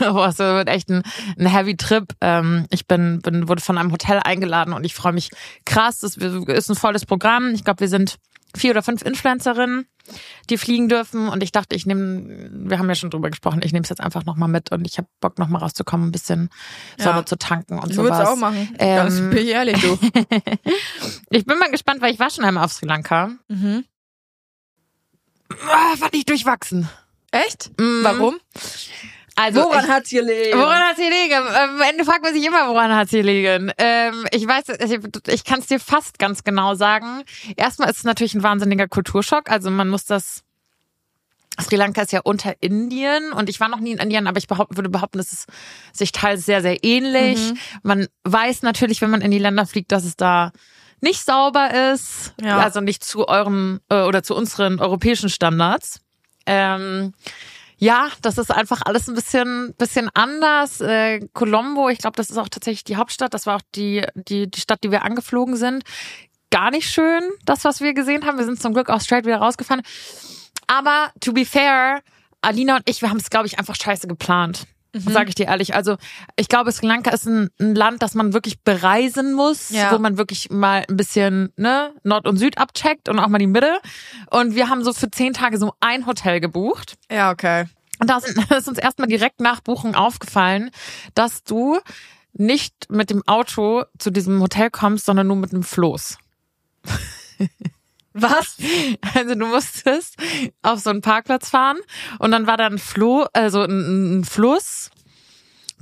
Aber es wird echt ein, ein heavy Trip. Ähm, ich bin, bin, wurde von einem Hotel eingeladen und ich freue mich krass. Es ist ein volles Programm. Ich glaube, wir sind vier oder fünf Influencerinnen, die fliegen dürfen. Und ich dachte, ich nehme, wir haben ja schon drüber gesprochen, ich nehme es jetzt einfach nochmal mit und ich habe Bock nochmal rauszukommen, ein bisschen Sonne Ja. zu tanken und Ich würde es sowas. auch machen. Ähm, Ganz bin ich ehrlich, du. Ich bin mal gespannt, weil ich war schon einmal auf Sri Lanka. mhm. Ah, war nicht durchwachsen. Echt? Mhm. Warum? Also Woran ich, hat's gelegen? Woran hat sie liegen? Am Ende fragt man sich immer, woran hat sie liegen. Ähm, ich weiß, ich, ich kann es dir fast ganz genau sagen. Erstmal ist es natürlich ein wahnsinniger Kulturschock. Also man muss das. Sri Lanka ist ja unter Indien und ich war noch nie in Indien, aber ich behaupt, würde behaupten, dass es sich teils sehr, sehr ähnlich. Mhm. Man weiß natürlich, wenn man in die Länder fliegt, dass es da nicht sauber ist, Ja. also nicht zu euren äh, oder zu unseren europäischen Standards. Ähm, ja, das ist einfach alles ein bisschen, bisschen anders. Äh, Colombo, ich glaube, das ist auch tatsächlich die Hauptstadt. Das war auch die, die, die Stadt, die wir angeflogen sind. Gar nicht schön, das, was wir gesehen haben. Wir sind zum Glück auch straight wieder rausgefahren. Aber to be fair, Alina und ich, wir haben es, glaube ich, einfach scheiße geplant. Mhm. Sage ich dir ehrlich. Also ich glaube, Sri Lanka ist ein, ein Land, das man wirklich bereisen muss, Ja. wo man wirklich mal ein bisschen ne, Nord und Süd abcheckt und auch mal die Mitte. Und wir haben so für zehn Tage so ein Hotel gebucht. Ja, okay. Und da sind- ist uns erstmal direkt nach Buchung aufgefallen, dass du nicht mit dem Auto zu diesem Hotel kommst, sondern nur mit einem Floß. Was? Also du musstest auf so einen Parkplatz fahren und dann war da ein Floh, also ein, ein Fluss.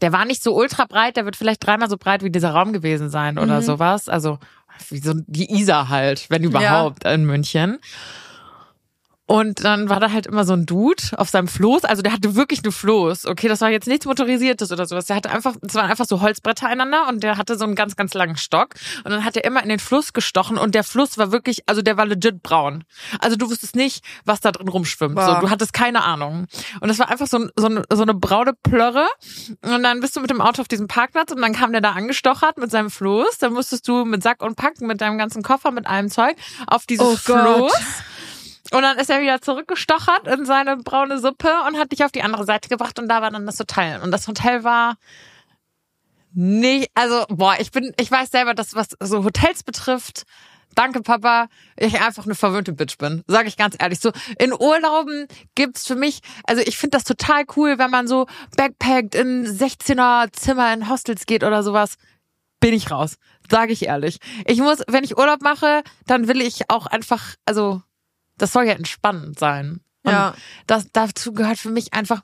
Der war nicht so ultra breit, der wird vielleicht dreimal so breit wie dieser Raum gewesen sein oder Mhm. sowas. Also wie so die Isar halt, wenn überhaupt, in München. Und dann war da halt immer so ein Dude auf seinem Floß. Also der hatte wirklich nur Floß. Okay, das war jetzt nichts motorisiertes oder sowas. Der hatte einfach, es waren einfach so Holzbretter einander und der hatte so einen ganz, ganz langen Stock. Und dann hat er immer in den Fluss gestochen und der Fluss war wirklich, also der war legit braun. Also du wusstest nicht, was da drin rumschwimmt. So, Boah. du hattest keine Ahnung. Und es war einfach so, so, eine, so eine braune Plörre. Und dann bist du mit dem Auto auf diesem Parkplatz und dann kam der da angestochert mit seinem Floß. Dann musstest du mit Sack und Packen, mit deinem ganzen Koffer, mit allem Zeug auf dieses Oh Gott. Und dann ist er wieder zurückgestochert in seine braune Suppe und hat dich auf die andere Seite gebracht und da war dann das Hotel. Und das Hotel war nicht, also boah, ich bin, ich weiß selber, dass was so Hotels betrifft, danke Papa, ich einfach eine verwöhnte Bitch bin, sage ich ganz ehrlich. So in Urlauben gibt's für mich, also ich finde das total cool, wenn man so backpackt in 16er Zimmer in Hostels geht oder sowas. Bin ich raus, sage ich ehrlich. Ich muss, wenn ich Urlaub mache, dann will ich auch einfach, also das soll ja entspannend sein. Und Ja. das, dazu gehört für mich einfach,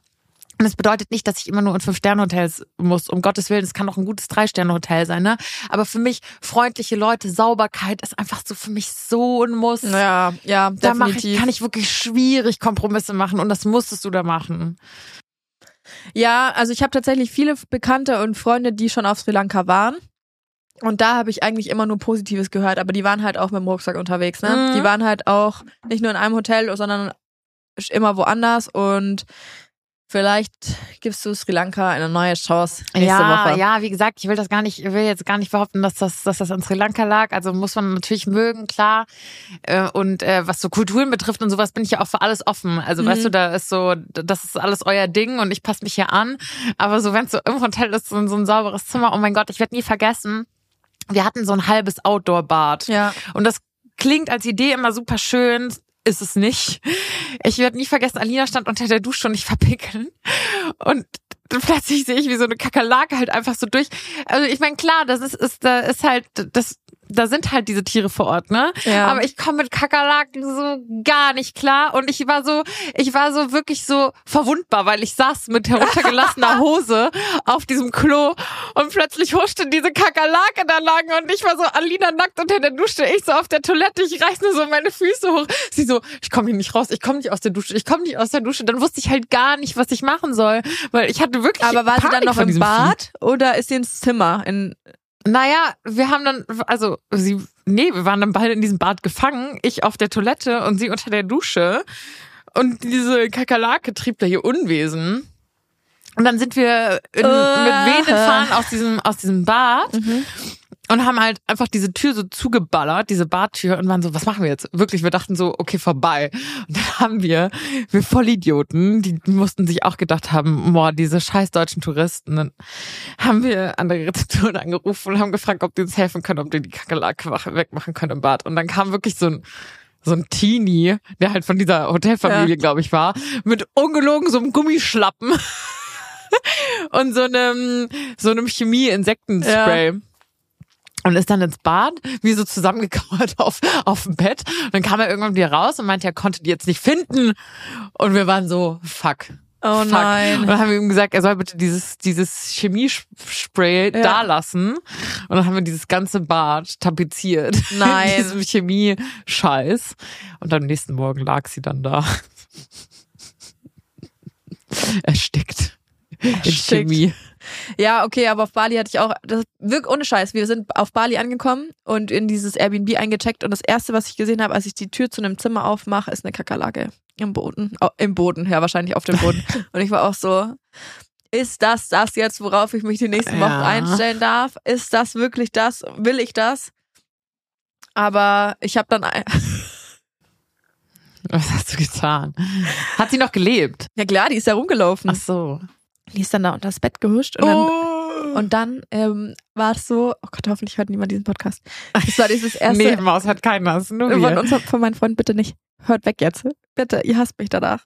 und es bedeutet nicht, dass ich immer nur in Fünf-Sterne-Hotels muss. Um Gottes Willen, es kann auch ein gutes Drei-Sterne-Hotel sein, ne? Aber für mich, freundliche Leute, Sauberkeit ist einfach so für mich so ein Muss. Ja, ja, da ich, definitiv. kann ich wirklich schwierig Kompromisse machen und das musstest du da machen. Ja, also ich habe tatsächlich viele Bekannte und Freunde, die schon auf Sri Lanka waren. Und da habe ich eigentlich immer nur Positives gehört, aber die waren halt auch mit dem Rucksack unterwegs, ne? Mhm. Die waren halt auch nicht nur in einem Hotel, sondern immer woanders und vielleicht gibst du Sri Lanka eine neue Chance nächste ja, Woche. ja, wie gesagt, ich will das gar nicht, ich will jetzt gar nicht behaupten, dass das, dass das an Sri Lanka lag. Also muss man natürlich mögen, klar. Äh, Und äh, was so Kulturen betrifft und sowas, bin ich ja auch für alles offen. Also Mhm. weißt du, da ist so, das ist alles euer Ding und ich passe mich hier an. Aber so, wenn es so im Hotel ist, so, so ein sauberes Zimmer, oh mein Gott, ich werde nie vergessen. Wir hatten so ein halbes Outdoor-Bad. Ja. Und das klingt als Idee immer super schön, ist es nicht. Ich werde nie vergessen, Alina stand unter der Dusche und ich verpickeln. Und plötzlich sehe ich, wie so eine Kakerlake halt einfach so durch. Also ich meine, klar, das ist, ist, da ist halt, das da sind halt diese Tiere vor Ort, ne? Ja. Aber ich komme mit Kakerlaken so gar nicht klar und ich war so, ich war so wirklich so verwundbar, weil ich saß mit heruntergelassener Hose auf diesem Klo und plötzlich huschte diese Kakerlake da lang und ich war so Alina nackt unter der Dusche, ich so auf der Toilette, ich reiß nur so meine Füße hoch. Sie so, ich komme hier nicht raus, ich komme nicht aus der Dusche, ich komme nicht aus der Dusche. Dann wusste ich halt gar nicht, was ich machen soll, weil ich hatte wirklich Aber war sie Panik dann noch im diesem Vieh. Bad oder ist sie ins Zimmer? In, Naja, wir haben dann, also sie, nee, wir waren dann beide in diesem Bad gefangen, ich auf der Toilette und sie unter der Dusche. Und diese Kakerlake trieb da hier Unwesen. Und dann sind wir in, mit Äh. wehenden Fahnen aus diesem, aus diesem Bad und haben halt einfach diese Tür so zugeballert, diese Badtür und waren so, was machen wir jetzt? Wirklich, wir dachten so, okay, vorbei. Und dann haben wir, wir Vollidioten, die mussten sich auch gedacht haben, boah, diese scheiß deutschen Touristen. Dann haben wir an der Rezeption angerufen und haben gefragt, ob die uns helfen können, ob die die Kakerlake wegmachen können im Bad. Und dann kam wirklich so ein so ein Teenie, der halt von dieser Hotelfamilie, Ja. glaube ich, war, mit ungelogen so einem Gummischlappen und so einem so einem Chemie-Insektenspray. Und ist dann ins Bad, wie so zusammengekauert auf, auf dem Bett. Und dann kam er irgendwann wieder raus und meinte, er konnte die jetzt nicht finden. Und wir waren so, fuck. oh Fuck. nein. Und dann haben wir ihm gesagt, er soll bitte dieses, dieses Chemiespray Ja. da lassen. Und dann haben wir dieses ganze Bad tapeziert. Nein. In diesem Chemie-Scheiß. Und am nächsten Morgen lag sie dann da. Erstickt. In Erstickt. Chemie. Ja, okay, aber auf Bali hatte ich auch, das wirklich ohne Scheiß, wir sind auf Bali angekommen und in dieses Airbnb eingecheckt und das erste, was ich gesehen habe, als ich die Tür zu einem Zimmer aufmache, ist eine Kakerlake im Boden. Au- Im Boden, ja, wahrscheinlich auf dem Boden. und ich war auch so, ist das das jetzt, worauf ich mich die nächsten Wochen Ja. einstellen darf? Ist das wirklich das? Will ich das? Aber ich habe dann, Was hast du getan? Hat sie noch gelebt? ja klar, die ist da rumgelaufen. Ach so. Die ist dann da unter das Bett gehuscht und dann Oh. Und dann ähm, war es so, oh Gott, hoffentlich hört niemand diesen Podcast. Das war dieses erste Nee, Maus hat keiner. Nur von, wir. unserem, von meinem Freund, bitte nicht. Hört weg jetzt. Bitte, ihr hasst mich danach.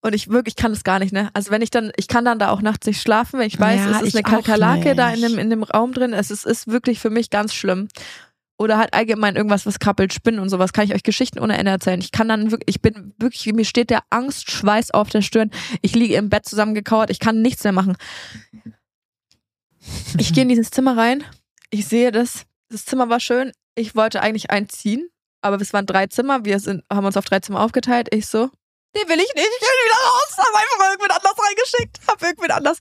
Und ich wirklich kann das gar nicht, ne? Also wenn ich dann, ich kann dann da auch nachts nicht schlafen, wenn ich weiß, Ja, es ist ich eine Kakerlake da in dem, in dem Raum drin. Es ist, ist wirklich für mich ganz schlimm. Oder halt allgemein irgendwas, was krabbelt, Spinnen und sowas, kann ich euch Geschichten ohne Ende erzählen. Ich kann dann wirklich, ich bin wirklich, mir steht der Angstschweiß auf der Stirn. Ich liege im Bett zusammengekauert, ich kann nichts mehr machen. Ich gehe in dieses Zimmer rein, ich sehe das, das Zimmer war schön. Ich wollte eigentlich einziehen, aber es waren drei Zimmer, wir sind, haben uns auf drei Zimmer aufgeteilt. Ich so, den will ich nicht, ich will wieder raus, hab einfach irgendwen anders reingeschickt, hab irgendwen anders.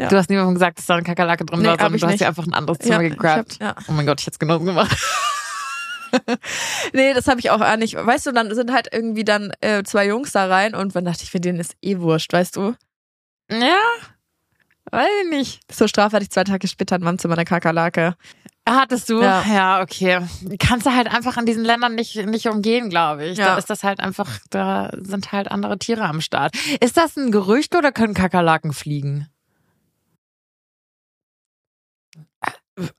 Ja. Du hast niemandem gesagt, dass da eine Kakerlake drin Nee, war, sondern ich du hast dir einfach ein anderes Zimmer ich gegrabt. hab, ja. Oh mein Gott, ich hätte es genauso gemacht. Nee, das habe ich auch nicht. Weißt du, dann sind halt irgendwie dann äh, zwei Jungs da rein und dann dachte ich, für denen ist eh wurscht, weißt du? Ja, weiß ich nicht. So Strafe hatte ich zwei Tage später in meinem Zimmer eine Kakerlake. Hattest du? Ja. ja, okay. Kannst du halt einfach in diesen Ländern nicht, nicht umgehen, glaube ich. Da Ja. ist das halt einfach, da sind halt andere Tiere am Start. Ist das ein Gerücht oder können Kakerlaken fliegen?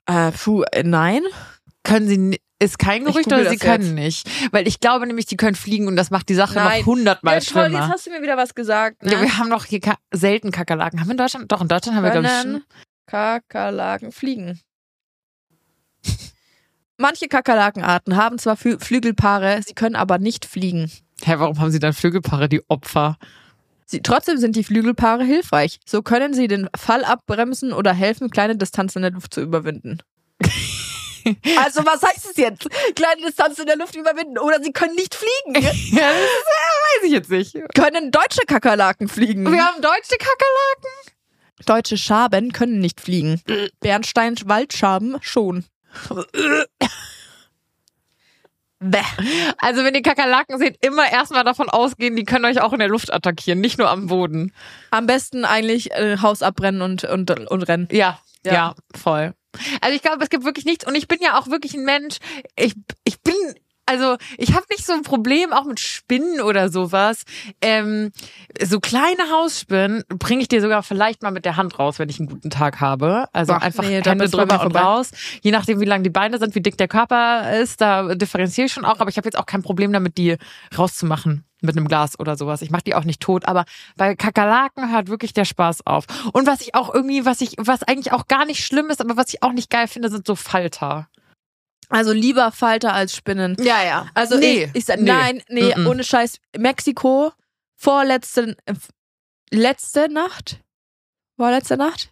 Äh, puh, äh, nein. Können sie, ist kein Gerücht oder sie können nicht? Weil ich glaube nämlich, die können fliegen und das macht die Sache Nein. noch hundertmal Ja, toll, jetzt schlimmer. hast du mir wieder was gesagt. Ne? Ja, wir haben doch hier ka selten Kakerlaken. Haben wir in Deutschland? Doch, in Deutschland haben wir, glaube ich, können Kakerlaken fliegen. Manche Kakerlakenarten haben zwar Flü Flügelpaare, sie können aber nicht fliegen. Hä, warum haben sie dann Flügelpaare, die Opfer? Sie, trotzdem sind die Flügelpaare hilfreich. So können sie den Fall abbremsen oder helfen, kleine Distanzen in der Luft zu überwinden. also was heißt es jetzt? Kleine Distanzen in der Luft überwinden oder sie können nicht fliegen. ja, das weiß ich jetzt nicht. können deutsche Kakerlaken fliegen? Wir haben deutsche Kakerlaken. Deutsche Schaben können nicht fliegen. Bernstein-Waldschaben schon. Bäh. Also wenn ihr Kakerlaken seht, immer erstmal davon ausgehen, die können euch auch in der Luft attackieren, nicht nur am Boden. Am besten eigentlich äh, Haus abbrennen und, und, und rennen. Ja, Ja. ja, voll. Also ich glaube, es gibt wirklich nichts und ich bin ja auch wirklich ein Mensch. Ich, ich bin, also ich habe nicht so ein Problem auch mit Spinnen oder sowas. Ähm, so kleine Hausspinnen bringe ich dir sogar vielleicht mal mit der Hand raus, wenn ich einen guten Tag habe. Also Boah, einfach nee, Hände drüber und raus. Je nachdem, wie lang die Beine sind, wie dick der Körper ist, da differenziere ich schon auch. Aber ich habe jetzt auch kein Problem damit, die rauszumachen mit einem Glas oder sowas. Ich mache die auch nicht tot, aber bei Kakerlaken hört wirklich der Spaß auf. Und was ich auch irgendwie, was ich, was eigentlich auch gar nicht schlimm ist, aber was ich auch nicht geil finde, sind so Falter. Also lieber Falter als Spinnen. Ja, ja. Also Nee, ich, ich sag, nee. nein, nee, Mhm. ohne Scheiß. Mexiko, vorletzte, äh, letzte Nacht? Vorletzte Nacht?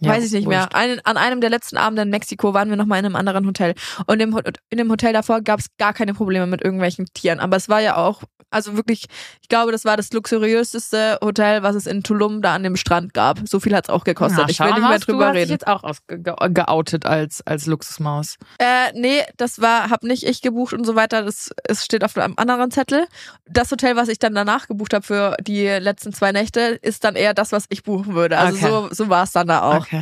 Ja, Weiß ich nicht mehr. wurscht. Einen, an einem der letzten Abende in Mexiko waren wir nochmal in einem anderen Hotel. Und im, in dem Hotel davor gab es gar keine Probleme mit irgendwelchen Tieren. Aber es war ja auch, also wirklich, ich glaube, das war das luxuriöseste Hotel, was es in Tulum da an dem Strand gab. So viel hat es auch gekostet. Na, ich will nicht mehr du drüber hast dich reden. jetzt auch geoutet als, als Luxusmaus. Äh, nee, das war, hab nicht ich gebucht und so weiter. Das es steht auf einem anderen Zettel. Das Hotel, was ich dann danach gebucht habe für die letzten zwei Nächte, ist dann eher das, was ich buchen würde. Also Okay. so, so war es dann da auch. Okay.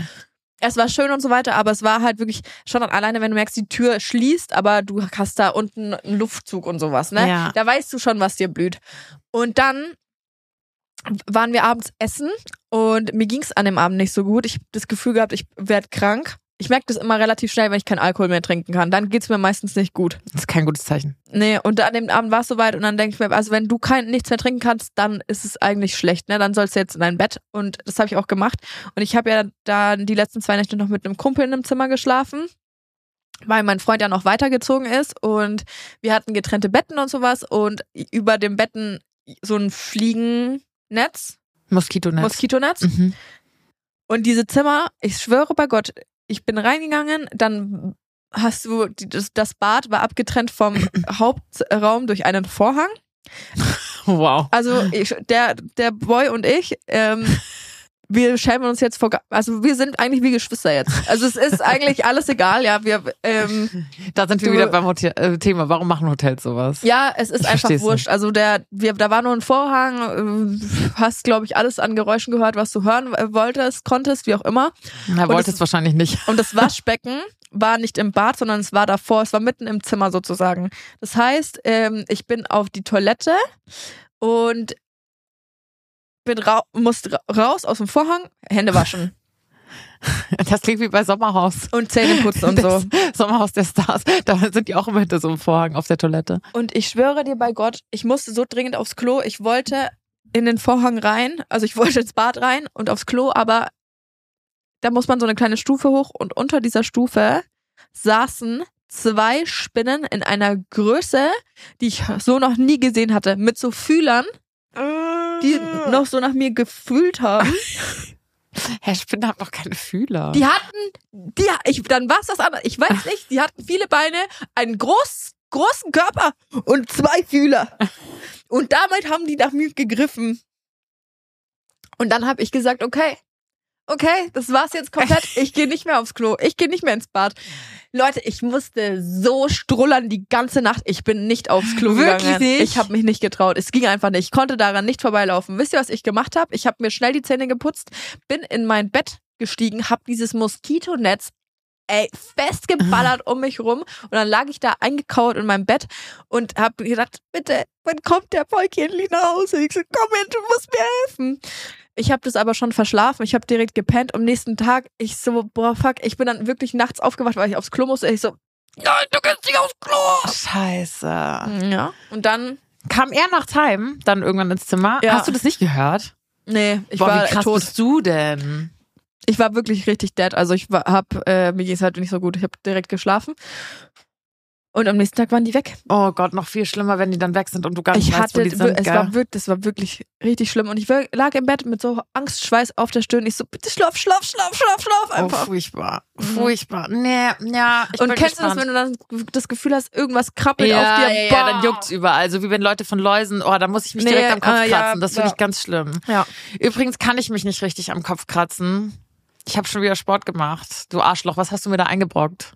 Es war schön und so weiter, aber es war halt wirklich schon alleine, wenn du merkst, die Tür schließt, aber du hast da unten einen Luftzug und sowas, ne? Ja. Da weißt du schon, was dir blüht. Und dann waren wir abends essen und mir ging's an dem Abend nicht so gut. Ich habe das Gefühl gehabt, ich werd krank. Ich merke das immer relativ schnell, wenn ich keinen Alkohol mehr trinken kann. Dann geht's mir meistens nicht gut. Das ist kein gutes Zeichen. Nee, und an dem Abend war es soweit und dann denke ich mir, also wenn du kein nichts mehr trinken kannst, dann ist es eigentlich schlecht, ne? Dann sollst du jetzt in dein Bett und das habe ich auch gemacht und ich habe ja dann die letzten zwei Nächte noch mit einem Kumpel in einem Zimmer geschlafen, weil mein Freund ja noch weitergezogen ist und wir hatten getrennte Betten und sowas und über dem Betten so ein Fliegennetz, Moskitonetz. Moskitonetz Mhm. und diese Zimmer, ich schwöre bei Gott, ich bin reingegangen, dann hast du, das Bad war abgetrennt vom Hauptraum durch einen Vorhang. Wow. Also ich, der, der Boy und ich, ähm, wir schämen uns jetzt vor, also wir sind eigentlich wie Geschwister jetzt. Also es ist eigentlich alles egal, ja, wir, ähm, Da sind wir Du- wieder beim Hotel, äh, Thema. Warum machen Hotels sowas? ja, es ist Ich einfach wurscht. Also der, wir, da war nur ein Vorhang, äh, hast, glaube ich, alles an Geräuschen gehört, was du hören äh, wolltest, konntest, wie auch immer. Er wollte es- es wahrscheinlich nicht. Und das Waschbecken war nicht im Bad, sondern es war davor, es war mitten im Zimmer sozusagen. Das heißt, ähm, ich bin auf die Toilette und bin ra musste ra raus aus dem Vorhang, Hände waschen Das klingt wie bei Sommerhaus. und Zähne putzen und so. Das Sommerhaus der Stars. Da sind die auch immer hinter so einem Vorhang auf der Toilette. Und ich schwöre dir bei Gott, ich musste so dringend aufs Klo. Ich wollte in den Vorhang rein, also ich wollte ins Bad rein und aufs Klo, aber da muss man so eine kleine Stufe hoch und unter dieser Stufe saßen zwei Spinnen in einer Größe, die ich so noch nie gesehen hatte, mit so Fühlern, die noch so nach mir gefühlt haben. Herr Spinner hat doch keine Fühler. Die hatten, die, ich, dann war's das andere. Ich weiß nicht, die hatten viele Beine, einen groß, großen Körper und zwei Fühler. Und damit haben die nach mir gegriffen. Und dann habe ich gesagt, okay, okay, das war's jetzt komplett. Ich gehe nicht mehr aufs Klo. Ich gehe nicht mehr ins Bad. Leute, ich musste so strullern die ganze Nacht. Ich bin nicht aufs Klo Wirklich gegangen. nicht? Ich habe mich nicht getraut. Es ging einfach nicht. Ich konnte daran nicht vorbeilaufen. Wisst ihr, was ich gemacht habe? Ich habe mir schnell die Zähne geputzt, bin in mein Bett gestiegen, habe dieses Moskitonetz ey, festgeballert um mich rum und dann lag ich da eingekauert in meinem Bett und habe gedacht, bitte, wann kommt der Volki endlich nach Hause? Ich so, komm hin, du musst mir helfen. Ich habe das aber schon verschlafen. Ich habe direkt gepennt. Am nächsten Tag, ich so, boah, fuck, ich bin dann wirklich nachts aufgewacht, weil ich aufs Klo musste. Ich so, nein, du kannst nicht aufs Klo. Scheiße. Ja. Und dann, Kam er nachts heim, dann irgendwann ins Zimmer. Ja. Hast du das nicht gehört? nee, ich Boah, war wie krass tot. bist du denn? Ich war wirklich richtig dead. Also ich war, hab, äh, mir ging es halt nicht so gut. Ich habe direkt geschlafen. Und am nächsten Tag waren die weg. Oh Gott, noch viel schlimmer, wenn die dann weg sind und du gar nicht Ich weißt, hatte, wo die sind. es gell? war wirklich, das war wirklich richtig schlimm. Und ich lag im Bett mit so Angstschweiß auf der Stirn. Ich so, bitte schlaf, schlaf, schlaf, schlaf, schlaf oh, einfach. furchtbar. Mhm. Furchtbar. Nee, ja. Ich und kennst gespannt. du das, wenn du dann das Gefühl hast, irgendwas krabbelt ja, auf dir? ja, ja, Boah. dann juckt's überall. So wie wenn Leute von Läusen, oh, da muss ich mich Nee, direkt am Kopf äh, kratzen. das finde ich ganz schlimm. Ja. Übrigens kann ich mich nicht richtig am Kopf kratzen. Ich habe schon wieder Sport gemacht. Du Arschloch, was hast du mir da eingebrockt?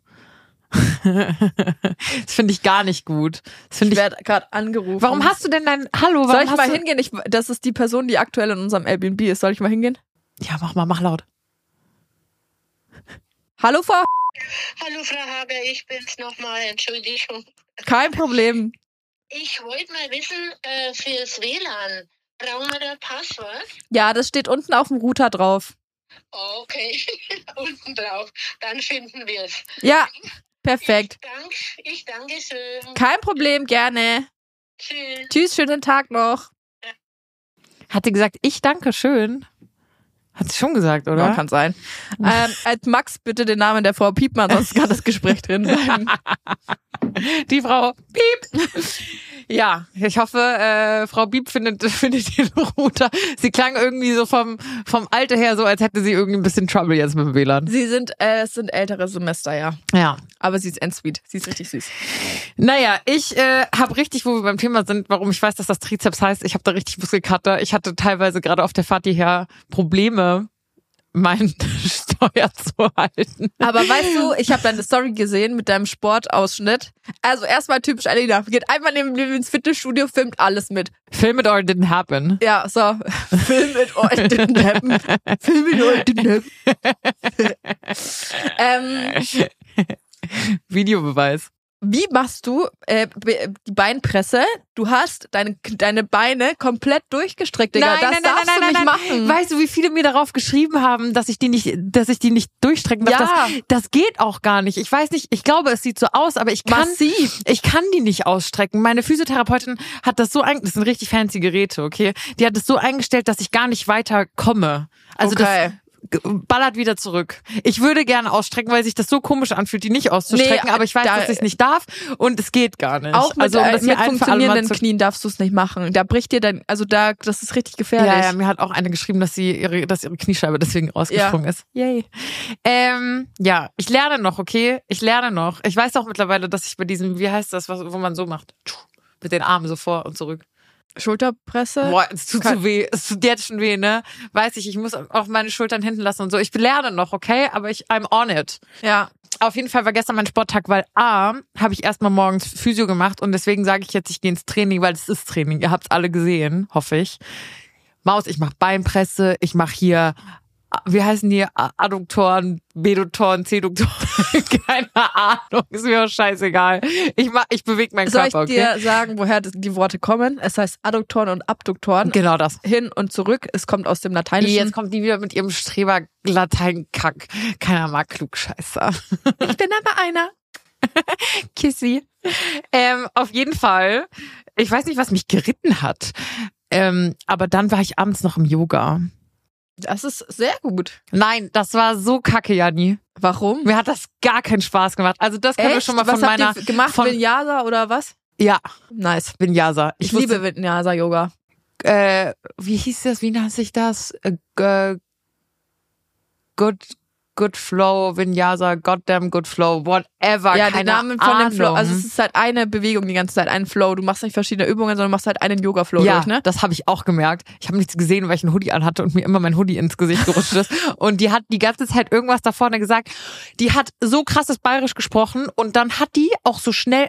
das finde ich gar nicht gut. Das finde Ich ich. werde gerade angerufen. Warum hast du denn dein Hallo? Warum Soll ich mal hingehen? Ich, das ist die Person, die aktuell in unserem Airbnb ist. Soll ich mal hingehen? Ja, mach mal, mach laut. Hallo, Frau. Hallo Frau Haber, ich bin's nochmal, Entschuldigung. Kein Problem. Ich wollte mal wissen, äh, fürs WLAN, brauchen wir da Passwort? Ja, das steht unten auf dem Router drauf. Okay, unten drauf, dann finden wir es. Ja, perfekt. Dank, ich danke schön. Kein Problem, gerne. Tschüss. Tschüss, schönen Tag noch. Hat die gesagt, ich danke schön. Hat sie schon gesagt, oder? Ja, kann sein. ähm, als Max bitte den Namen der Frau Piepmann, sonst kann das Gespräch drin bleiben. Die Frau Piep. Ja, ich hoffe, äh, Frau Piep findet, findet den Router. Sie klang irgendwie so vom, vom Alter her so, als hätte sie irgendwie ein bisschen Trouble jetzt mit dem WLAN. Sie sind, äh, es sind ältere Semester, ja. Ja. Aber sie ist endsweet. Sie ist richtig süß. Naja, ich äh, habe richtig, wo wir beim Thema sind, warum ich weiß, dass das Trizeps heißt, ich habe da richtig Muskelkater. Ich hatte teilweise gerade auf der Fahrt hierher Probleme, mein Steuer zu halten. Aber weißt du, ich habe deine Story gesehen mit deinem Sportausschnitt. Also erstmal typisch Alina. Geht einfach neben neben ins Fitnessstudio, filmt alles mit. Film it or it didn't happen. Ja, so. Film it or it didn't happen. Film it or it didn't happen. ähm, Videobeweis. Wie machst du äh, die Beinpresse? Du hast deine, deine Beine komplett durchgestreckt, Digga. das darfst du nicht machen. Weißt du, wie viele mir darauf geschrieben haben, dass ich die nicht, dass ich die nicht durchstrecken darf? Ja. Das, das geht auch gar nicht. Ich weiß nicht, ich glaube, es sieht so aus, aber ich kann, Massiv. ich kann die nicht ausstrecken. Meine Physiotherapeutin hat das so ein, das sind richtig fancy Geräte, okay? Die hat es so eingestellt, dass ich gar nicht weiter komme. Also Okay. das ballert wieder zurück. Ich würde gerne ausstrecken, weil sich das so komisch anfühlt, die nicht auszustrecken, Nee, aber ich weiß, da- dass ich es nicht darf und es geht gar nicht. Auch mit, also, um äh, das mit funktionierenden Knien darfst du es nicht machen. Da bricht dir dann, also da, das ist richtig gefährlich. Ja, ja, mir hat auch eine geschrieben, dass sie ihre, dass ihre Kniescheibe deswegen rausgesprungen ist. Yay. Ähm, ja, ich lerne noch, okay? Ich lerne noch. Ich weiß auch mittlerweile, dass ich bei diesem, wie heißt das, was, wo man so macht? Mit den Armen so vor und zurück. Schulterpresse. Boah, es tut Kann- so weh. Es tut jetzt schon weh, ne? Weiß ich, ich muss auch meine Schultern hinten lassen und so. Ich lerne noch, okay? Aber ich, I'm on it. Ja. Auf jeden Fall war gestern mein Sporttag, weil A, habe ich erstmal morgens Physio gemacht und deswegen sage ich jetzt, ich gehe ins Training, weil es ist Training. Ihr habt's alle gesehen, hoffe ich. Maus, ich mache Beinpresse, ich mache hier, wie heißen die, Adduktoren, Beduktoren, Ceduktoren, keine Ahnung, ist mir auch scheißegal. Ich mach, ich bewege meinen Soll ich Körper, okay? dir sagen, woher die Worte kommen? Es heißt Adduktoren und Abduktoren. Genau das. Hin und zurück. Es kommt aus dem Lateinischen. Jetzt kommt die wieder mit ihrem Streber-Latein-Kack. Keiner mag Klugscheißer. ich bin aber einer. Kissy. Ähm, auf jeden Fall. Ich weiß nicht, was mich geritten hat. Ähm, aber dann war ich abends noch im Yoga. Das ist sehr gut. Nein, das war so kacke, Janni. Warum? Mir hat das gar keinen Spaß gemacht. Also das können wir Echt? schon mal was von meiner... habt ihr gemacht? von- Vinyasa oder was? Ja, Nice. Vinyasa. Ich, wusste- liebe Vinyasa-Yoga. Äh, wie hieß das? Wie nennt sich das? Äh, good, good Flow, Vinyasa, Goddamn Good Flow, whatever. Ja, die keine Namen von dem Flow. Also es ist halt eine Bewegung die ganze Zeit, ein Flow. Du machst nicht verschiedene Übungen, sondern machst halt einen Yoga-Flow ja, durch, ne? das habe ich auch gemerkt. Ich habe nichts gesehen, weil ich einen Hoodie anhatte und mir immer mein Hoodie ins Gesicht gerutscht ist. Und die hat die ganze Zeit irgendwas da vorne gesagt. Die hat so krasses Bayerisch gesprochen und dann hat die auch so schnell,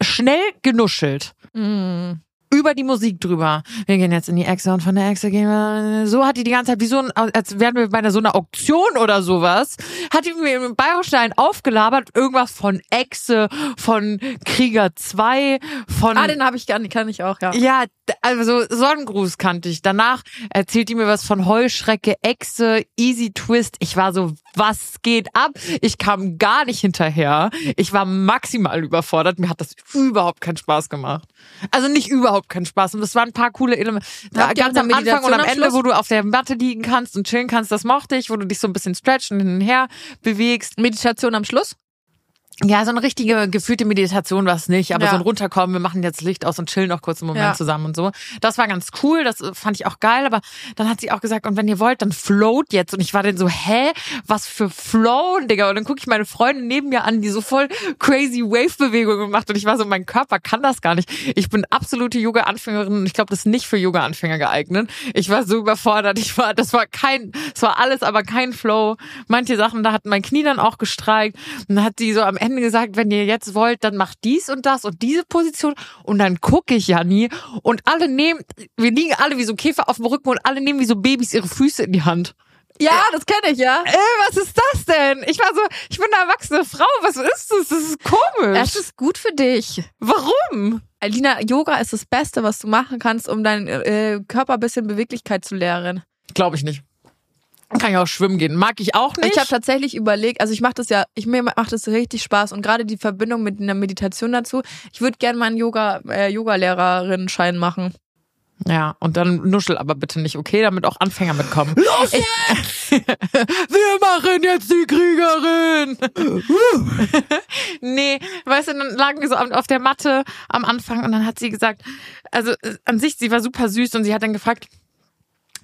schnell genuschelt. Mm. Über die Musik drüber. Wir gehen jetzt in die Echse und von der Echse gehen wir. So hat die die ganze Zeit, wie so ein, als wären wir bei einer, so einer Auktion oder sowas, hat die mir im Bayerischen einen aufgelabert, irgendwas von Echse, von Krieger 2, von. Ah, den habe ich nicht, kann ich auch, ja. Ja, also Sonnengruß kannte ich. Danach erzählt die mir was von Heuschrecke, Echse, Easy Twist. Ich war so, was geht ab? Ich kam gar nicht hinterher. Ich war maximal überfordert. Mir hat das überhaupt keinen Spaß gemacht. Also nicht überhaupt keinen Spaß. Und es waren ein paar coole Elemente. Da ganz am Anfang und am Ende, wo du auf der Matte liegen kannst und chillen kannst, das mochte ich, wo du dich so ein bisschen stretchen hin und her bewegst. Meditation am Schluss? Ja, so eine richtige gefühlte Meditation war es nicht, aber Ja. so ein Runterkommen, wir machen jetzt Licht aus und chillen noch kurz einen Moment Ja. zusammen und so. Das war ganz cool, das äh, fand ich auch geil, aber dann hat sie auch gesagt, und wenn ihr wollt, dann float jetzt. Und ich war dann so, hä, was für Flow, Digga? Und dann gucke ich meine Freundin neben mir an, die so voll crazy Wave-Bewegungen macht und ich war so, mein Körper kann das gar nicht. Ich bin absolute Yoga-Anfängerin und ich glaube, das ist nicht für Yoga-Anfänger geeignet. Ich war so überfordert, ich war, das war kein, es war alles, aber kein Flow. Manche Sachen, da hat mein Knie dann auch gestreikt und dann hat sie so am Ende gesagt, wenn ihr jetzt wollt, dann macht dies und das und diese Position und dann gucke ich ja nie und alle nehmen, wir liegen alle wie so Käfer auf dem Rücken und alle nehmen wie so Babys ihre Füße in die Hand. Ja, das kenne ich, ja. Äh, was ist das denn? Ich war so, ich bin eine erwachsene Frau, was ist das? Das ist komisch. Es ist gut für dich. Warum? Alina, Yoga ist das Beste, was du machen kannst, um deinen äh, Körper ein bisschen Beweglichkeit zu lernen. Glaube ich nicht. Kann ich auch schwimmen gehen. Mag ich auch nicht. Ich habe tatsächlich überlegt, also ich mache das ja, ich mir macht das richtig Spaß und gerade die Verbindung mit einer Meditation dazu. Ich würde gerne mal einen Yoga äh, Yoga Lehrerin Schein machen. Ja, und dann nuschel aber bitte nicht, okay, damit auch Anfänger mitkommen. Los jetzt! Wir machen jetzt die Kriegerin! nee, weißt du, dann lagen wir so auf der Matte am Anfang und dann hat sie gesagt, also äh, an sich, sie war super süß und sie hat dann gefragt,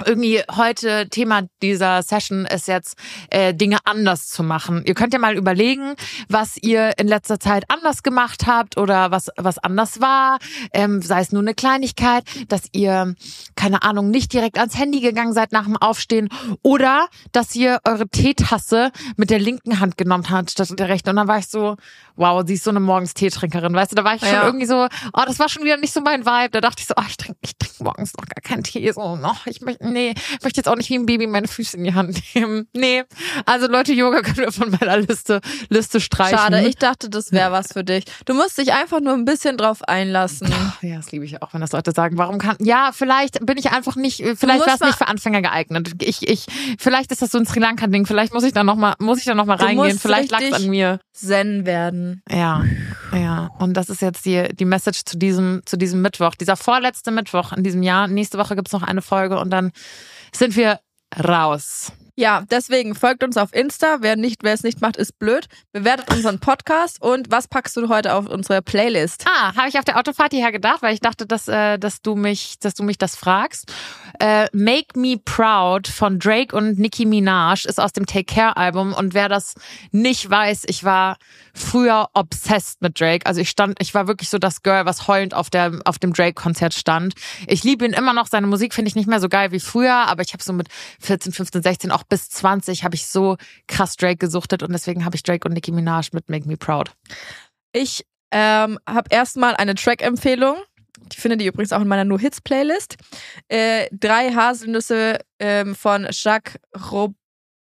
irgendwie heute Thema dieser Session ist jetzt äh, Dinge anders zu machen. Ihr könnt ja mal überlegen, was ihr in letzter Zeit anders gemacht habt oder was was anders war, ähm, sei es nur eine Kleinigkeit, dass ihr keine Ahnung nicht direkt ans Handy gegangen seid nach dem Aufstehen oder dass ihr eure Teetasse mit der linken Hand genommen habt statt der rechten. Und dann war ich so, wow, sie ist so eine morgens Teetrinkerin, weißt du? Da war ich schon Ja. irgendwie so, oh, das war schon wieder nicht so mein Vibe. Da dachte ich so, oh, ich trinke ich trink morgens noch gar keinen Tee. So, noch, ich möchte, nee, ich möchte jetzt auch nicht wie ein Baby meine Füße in die Hand nehmen. Nee. Also Leute, Yoga können wir von meiner Liste, Liste streichen. Schade, ich dachte, das wäre was für dich. Du musst dich einfach nur ein bisschen drauf einlassen. Ja, das liebe ich auch, wenn das Leute sagen, warum kann, ja, vielleicht bin ich einfach nicht, vielleicht musst wäre es nicht für Anfänger geeignet. Ich, ich, vielleicht ist das so ein Sri Lanka-Ding, vielleicht muss ich da nochmal, muss ich da noch mal Du reingehen, vielleicht lag es an mir. Zen werden. Ja, ja. Und das ist jetzt die, die Message zu diesem, zu diesem Mittwoch. Dieser vorletzte Mittwoch in diesem Jahr. Nächste Woche gibt's noch eine Folge und dann sind wir raus. Ja, deswegen folgt uns auf Insta. Wer nicht, wer es nicht macht, ist blöd. Bewertet unseren Podcast und was packst du heute auf unsere Playlist? Ah, habe ich auf der Autofahrt hierher gedacht, weil ich dachte, dass, äh, dass du mich, dass du mich das fragst. Äh, Make Me Proud von Drake und Nicki Minaj ist aus dem Take Care Album und wer das nicht weiß, ich war früher obsessed mit Drake. Also ich stand, ich war wirklich so das Girl, was heulend auf der auf dem Drake Konzert stand. Ich liebe ihn immer noch. Seine Musik finde ich nicht mehr so geil wie früher, aber ich habe so mit 14, 15, 16 auch bis 20 habe ich so krass Drake gesuchtet und deswegen habe ich Drake und Nicki Minaj mit Make Me Proud. Ich ähm, habe erstmal eine Track-Empfehlung. Die findet ihr übrigens auch in meiner No-Hits-Playlist. Äh, drei Haselnüsse ähm, von Jacques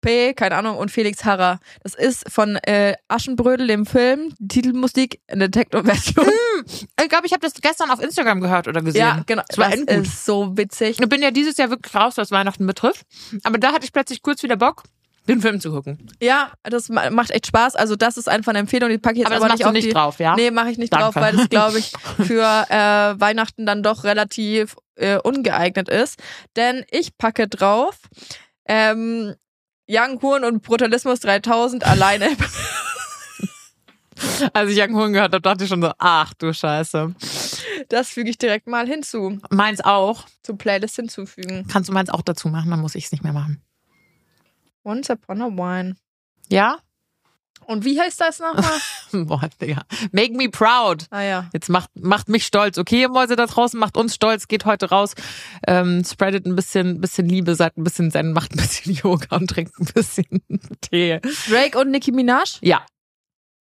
Robé, keine Ahnung, und Felix Harrer. Das ist von äh, Aschenbrödel, dem Film, Titelmusik in der Techno-Version. Ich glaube, ich habe das gestern auf Instagram gehört oder gesehen. Ja, genau. Das war das endgut. ist so witzig. Ich bin ja dieses Jahr wirklich raus, was Weihnachten betrifft. Aber da hatte ich plötzlich kurz wieder Bock, den Film zu gucken. Ja, das ma- macht echt Spaß. Also das ist einfach eine Empfehlung, die packe ich jetzt Aber das aber nicht du auf nicht die, drauf, ja? Nee, mache ich nicht Danke. drauf, weil das, glaube ich, für äh, Weihnachten dann doch relativ äh, ungeeignet ist. Denn ich packe drauf ähm, Young Horn und Brutalismus 3000 alleine. Als ich Young Horn gehört habe, dachte ich schon so, ach du Scheiße. Das füge ich direkt mal hinzu. Meins auch. Zur Playlist hinzufügen. Kannst du meins auch dazu machen, dann muss ich es nicht mehr machen. Once Upon a Wine. Ja? Und wie heißt das nochmal? Boah, Digga. Make me proud. ah ja. Jetzt macht, macht mich stolz. Okay, ihr Mäuse da draußen, macht uns stolz, geht heute raus, ähm, spreadet ein bisschen, bisschen Liebe, seid ein bisschen Zen, macht ein bisschen Yoga und trinkt ein bisschen Tee. Drake und Nicki Minaj? Ja,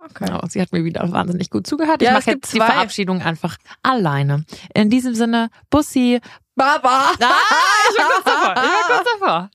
Okay. Genau, sie hat mir wieder wahnsinnig gut zugehört. Ja, ich mache jetzt die zwei. Verabschiedung einfach alleine. In diesem Sinne, Bussi. Baba. Ah, ich war kurz davor. Ich war kurz davor.